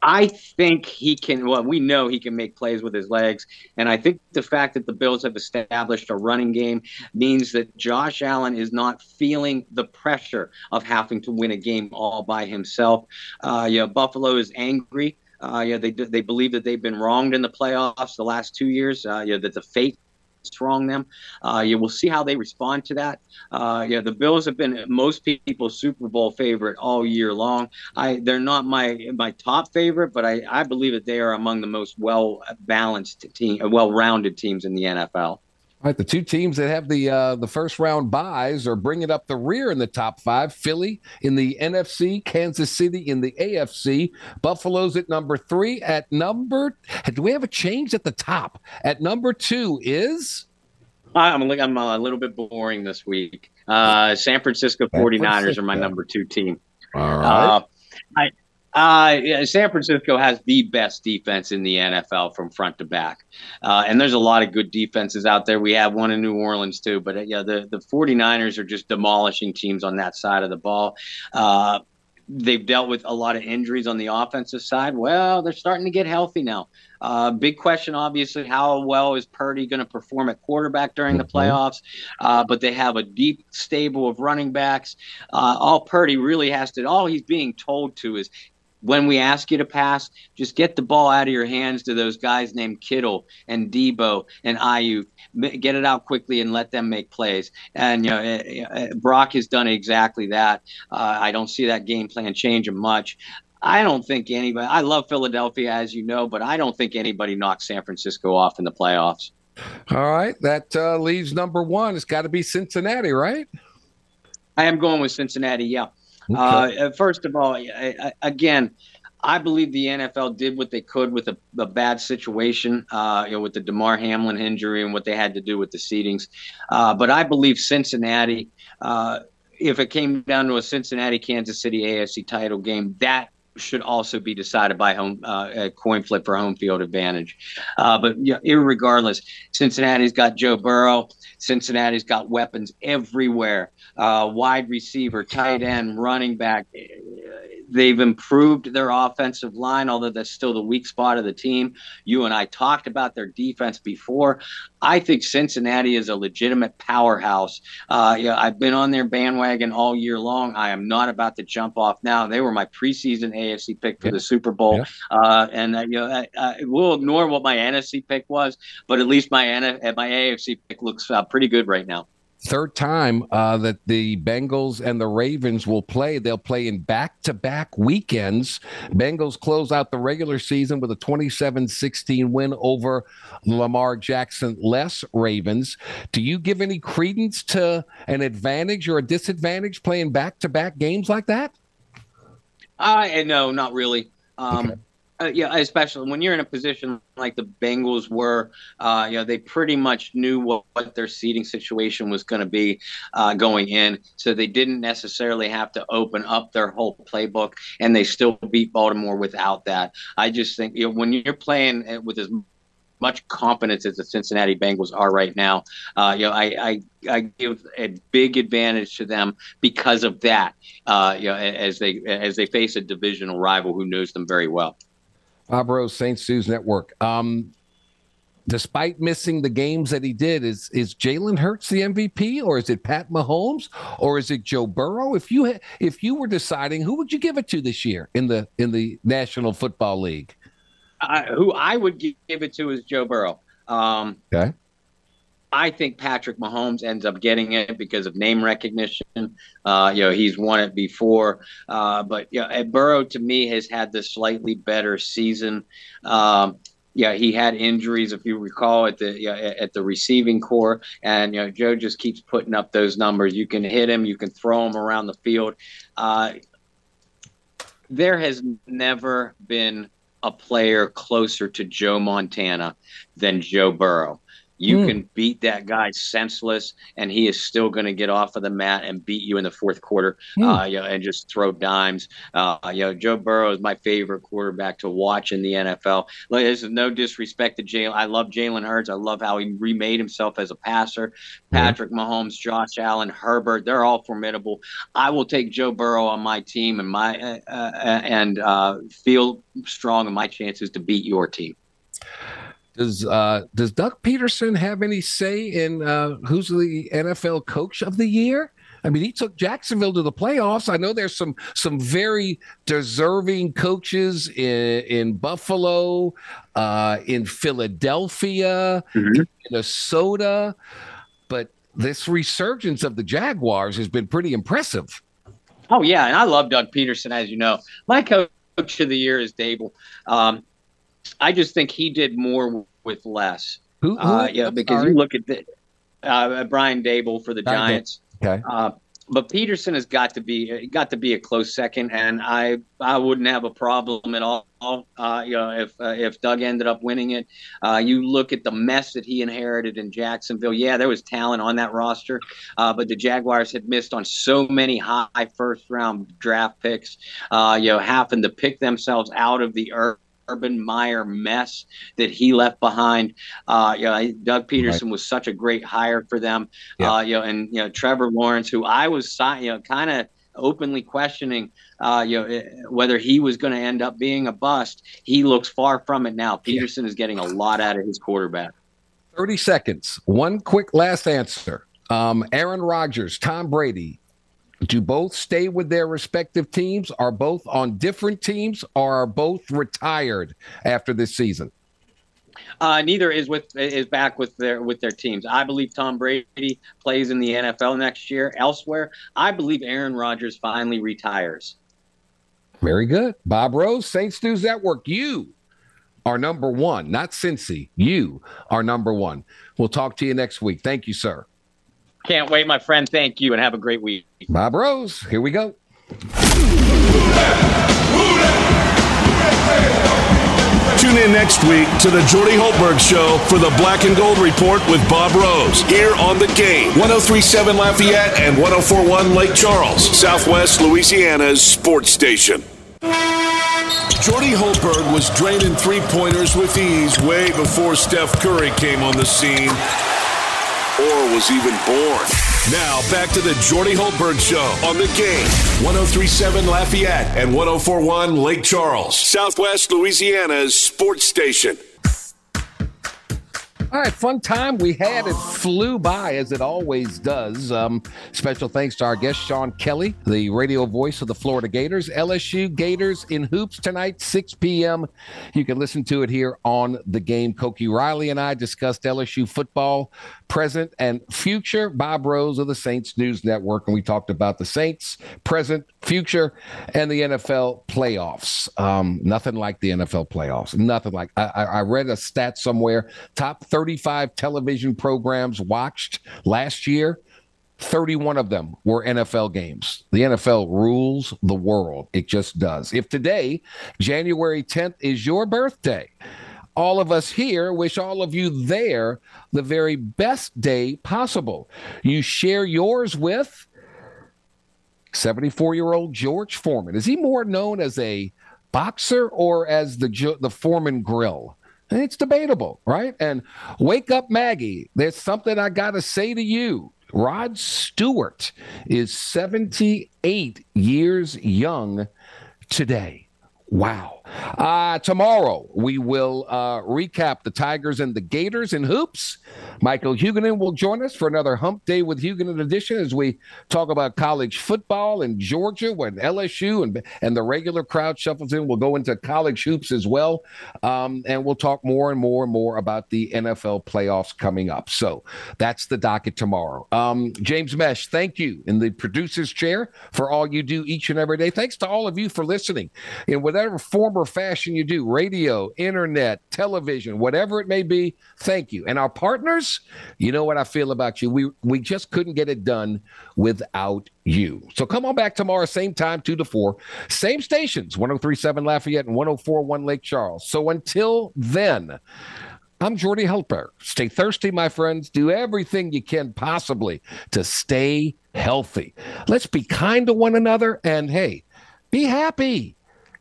I think he can. Well, we know he can make plays with his legs, and I think the fact that the Bills have established a running game means that Josh Allen is not feeling the pressure of having to win a game all by himself. Uh, yeah, Buffalo is angry. Uh, yeah, they they believe that they've been wronged in the playoffs the last two years. Uh, yeah, that the fate strong them. Uh, you will see how they respond to that. Uh, yeah, the Bills have been most people's Super Bowl favorite all year long. I they're not my my top favorite, but I, I believe that they are among the most well balanced team, well rounded teams in the NFL. All right, the two teams that have the uh, the first round byes are bringing up the rear in the top five. Philly in the NFC, Kansas City in the AFC, Buffalo's at number three. At number, do we have a change at the top? At number two is. I'm a, I'm a little bit boring this week. Uh, San Francisco 49ers are my number two team. All right. Uh, uh, yeah, San Francisco has the best defense in the NFL from front to back. Uh, and there's a lot of good defenses out there. We have one in New Orleans too. But uh, yeah, the, the 49ers are just demolishing teams on that side of the ball. Uh, they've dealt with a lot of injuries on the offensive side. Well, they're starting to get healthy now. Uh, big question, obviously, how well is Purdy going to perform at quarterback during the mm-hmm. playoffs? Uh, but they have a deep stable of running backs. Uh, all Purdy really has to, all he's being told to is when we ask you to pass, just get the ball out of your hands to those guys named Kittle and Deebo and Aiyuk. Get it out quickly and let them make plays. And you know, eh, eh, Brock has done exactly that. Uh, I don't see that game plan changing much. I don't think anybody. I love Philadelphia, as you know, but I don't think anybody knocks San Francisco off in the playoffs. All right, that uh, leaves number one. It's got to be Cincinnati, right? I am going with Cincinnati. Yeah. Okay. Uh, first of all, I, I, again, I believe the NFL did what they could with a, a bad situation, uh, you know, with the Damar Hamlin injury and what they had to do with the seedings. Uh, but I believe Cincinnati, uh, if it came down to a Cincinnati Kansas City AFC title game, that should also be decided by home uh, a coin flip for home field advantage. Uh, but regardless, Cincinnati's got Joe Burrow. Cincinnati's got weapons everywhere. Uh, wide receiver, tight end, running back. They've improved their offensive line, although that's still the weak spot of the team. You and I talked about their defense before. I think Cincinnati is a legitimate powerhouse. Uh, yeah, I've been on their bandwagon all year long. I am not about to jump off now. They were my preseason AFC pick for yeah. the Super Bowl, yeah. uh, and uh, you know, I, I, we'll ignore what my NFC pick was, but at least my my AFC pick looks uh, pretty good right now third time uh, that the Bengals and the Ravens will play. They'll play in back to back weekends. Bengals close out the regular season with a 27 16 win over Lamar Jackson less Ravens. Do you give any credence to an advantage or a disadvantage playing back to back games like that? Uh, no, not really. Um, okay uh, yeah, especially when you're in a position like the Bengals were, uh, you know, they pretty much knew what, what their seating situation was going to be uh, going in, so they didn't necessarily have to open up their whole playbook, and they still beat Baltimore without that. I just think you know when you're playing uh, with as much confidence as the Cincinnati Bengals are right now. Uh, you know, I, I, I give a big advantage to them because of that. Uh, you know, as they as they face a divisional rival who knows them very well. Bob Rose, Saints News Network. Um, despite missing the games that he did, is is Jalen Hurts the MVP, or is it Pat Mahomes, or is it Joe Burrow? If you if you were deciding, who would you give it to this year in the in the National Football League? Uh, who I would give it to is Joe Burrow. Um, okay. I think Patrick Mahomes ends up getting it because of name recognition. Uh, you know, he's won it before, uh, but know, Burrow to me has had the slightly better season. Um, yeah, he had injuries, if you recall, at the at the receiving corps, and you know Joe just keeps putting up those numbers. You can hit him, you can throw him around the field. Uh, there has never been a player closer to Joe Montana than Joe Burrow. You mm. can beat that guy senseless, and he is still going to get off of the mat and beat you in the fourth quarter, mm. uh, you know, and just throw dimes. Uh, you know, Joe Burrow is my favorite quarterback to watch in the NFL. Like, this is no disrespect to Jalen. I love Jalen Hurts. I love how he remade himself as a passer. Patrick mm. Mahomes, Josh Allen, Herbert, they're all formidable. I will take Joe Burrow on my team and my uh, uh and uh, feel strong in my chances to beat your team. Does uh, does Doug Pederson have any say in uh, who's the NFL Coach of the Year? I mean, he took Jacksonville to the playoffs. I know there's some some very deserving coaches in, in Buffalo, uh, in Philadelphia, mm-hmm. Minnesota, but this resurgence of the Jaguars has been pretty impressive. Oh yeah, and I love Doug Pederson, as you know. My coach of the year is Daboll. Um, I just think he did more with less. Who? who uh, yeah, because sorry. you look at the uh, Brian Daboll for the Brian Giants. Okay. Uh, but Pederson has got to be got to be a close second, and I I wouldn't have a problem at all. Uh, you know, if uh, if Doug ended up winning it, uh, you look at the mess that he inherited in Jacksonville. Yeah, there was talent on that roster, uh, but the Jaguars had missed on so many high first round draft picks. Uh, you know, having to pick themselves out of the earth Urban Meyer mess that he left behind. Uh, you know, Doug Pederson right. was such a great hire for them. Yeah. Uh, you know, and you know Trevor Lawrence, who I was you know kind of openly questioning uh, you know eh, whether he was going to end up being a bust. He looks far from it now. Pederson yeah. is getting a lot out of his quarterback. Thirty seconds. One quick last answer. Um, Aaron Rodgers, Tom Brady, do both stay with their respective teams? Are both on different teams? Or are both retired after this season? Uh, neither is with is back with their with their teams. I believe Tom Brady plays in the NFL next year. Elsewhere, I believe Aaron Rodgers finally retires. Very good, Bob Rose, Saints News Network. You are number one, not Cincy. You are number one. We'll talk to you next week. Thank you, sir. Can't wait, my friend. Thank you, and have a great week. Bob Rose, here we go. Tune in next week to the Jordy Hultberg Show for the Black and Gold Report with Bob Rose here on the game. 1037 Lafayette and 1041 Lake Charles, Southwest Louisiana's sports station. Jordy Hultberg was draining three pointers with ease way before Steph Curry came on the scene or was even born. Now back to the Jordy Hultberg Show on the game. 1037 Lafayette and 1041 Lake Charles, Southwest Louisiana's sports station. All right, fun time we had. It flew by as it always does. Um, special thanks to our guest, Sean Kelly, the radio voice of the Florida Gators. LSU Gators in hoops tonight, 6 p.m. You can listen to it here on the game. Koki Riley and I discussed LSU football, present and future. Bob Rose of the Saints News Network, and we talked about the Saints, present, future, and the NFL playoffs. Um, nothing like the NFL playoffs. Nothing like. I, I read a stat somewhere. Top 35 television programs watched last year, 31 of them were NFL games. The NFL rules the world. It just does. If today, January 10th, is your birthday, all of us here wish all of you there the very best day possible. You share yours with 74 year old George Foreman. Is he more known as a boxer or as the, the Foreman Grill? It's debatable, right? And wake up, Maggie. There's something I got to say to you. Rod Stewart is 78 years young today. Wow. Uh, tomorrow, we will uh, recap the Tigers and the Gators in hoops. Michael Huguenin will join us for another Hump Day with Huguenin edition as we talk about college football in Georgia when LSU and, and the regular crowd shuffles in. We'll go into college hoops as well. Um, and we'll talk more and more and more about the NFL playoffs coming up. So that's the docket tomorrow. Um, James Mesh, thank you in the producer's chair for all you do each and every day. Thanks to all of you for listening in whatever form fashion you do radio, internet, television, whatever it may be. Thank you. And our partners, you know what I feel about you. We we just couldn't get it done without you. So come on back tomorrow, same time, 2 to 4, same stations, 1037 Lafayette and 1041 Lake Charles. So until then, I'm Jordy Hultberg. Stay thirsty, my friends. Do everything you can possibly to stay healthy. Let's be kind to one another and hey, be happy.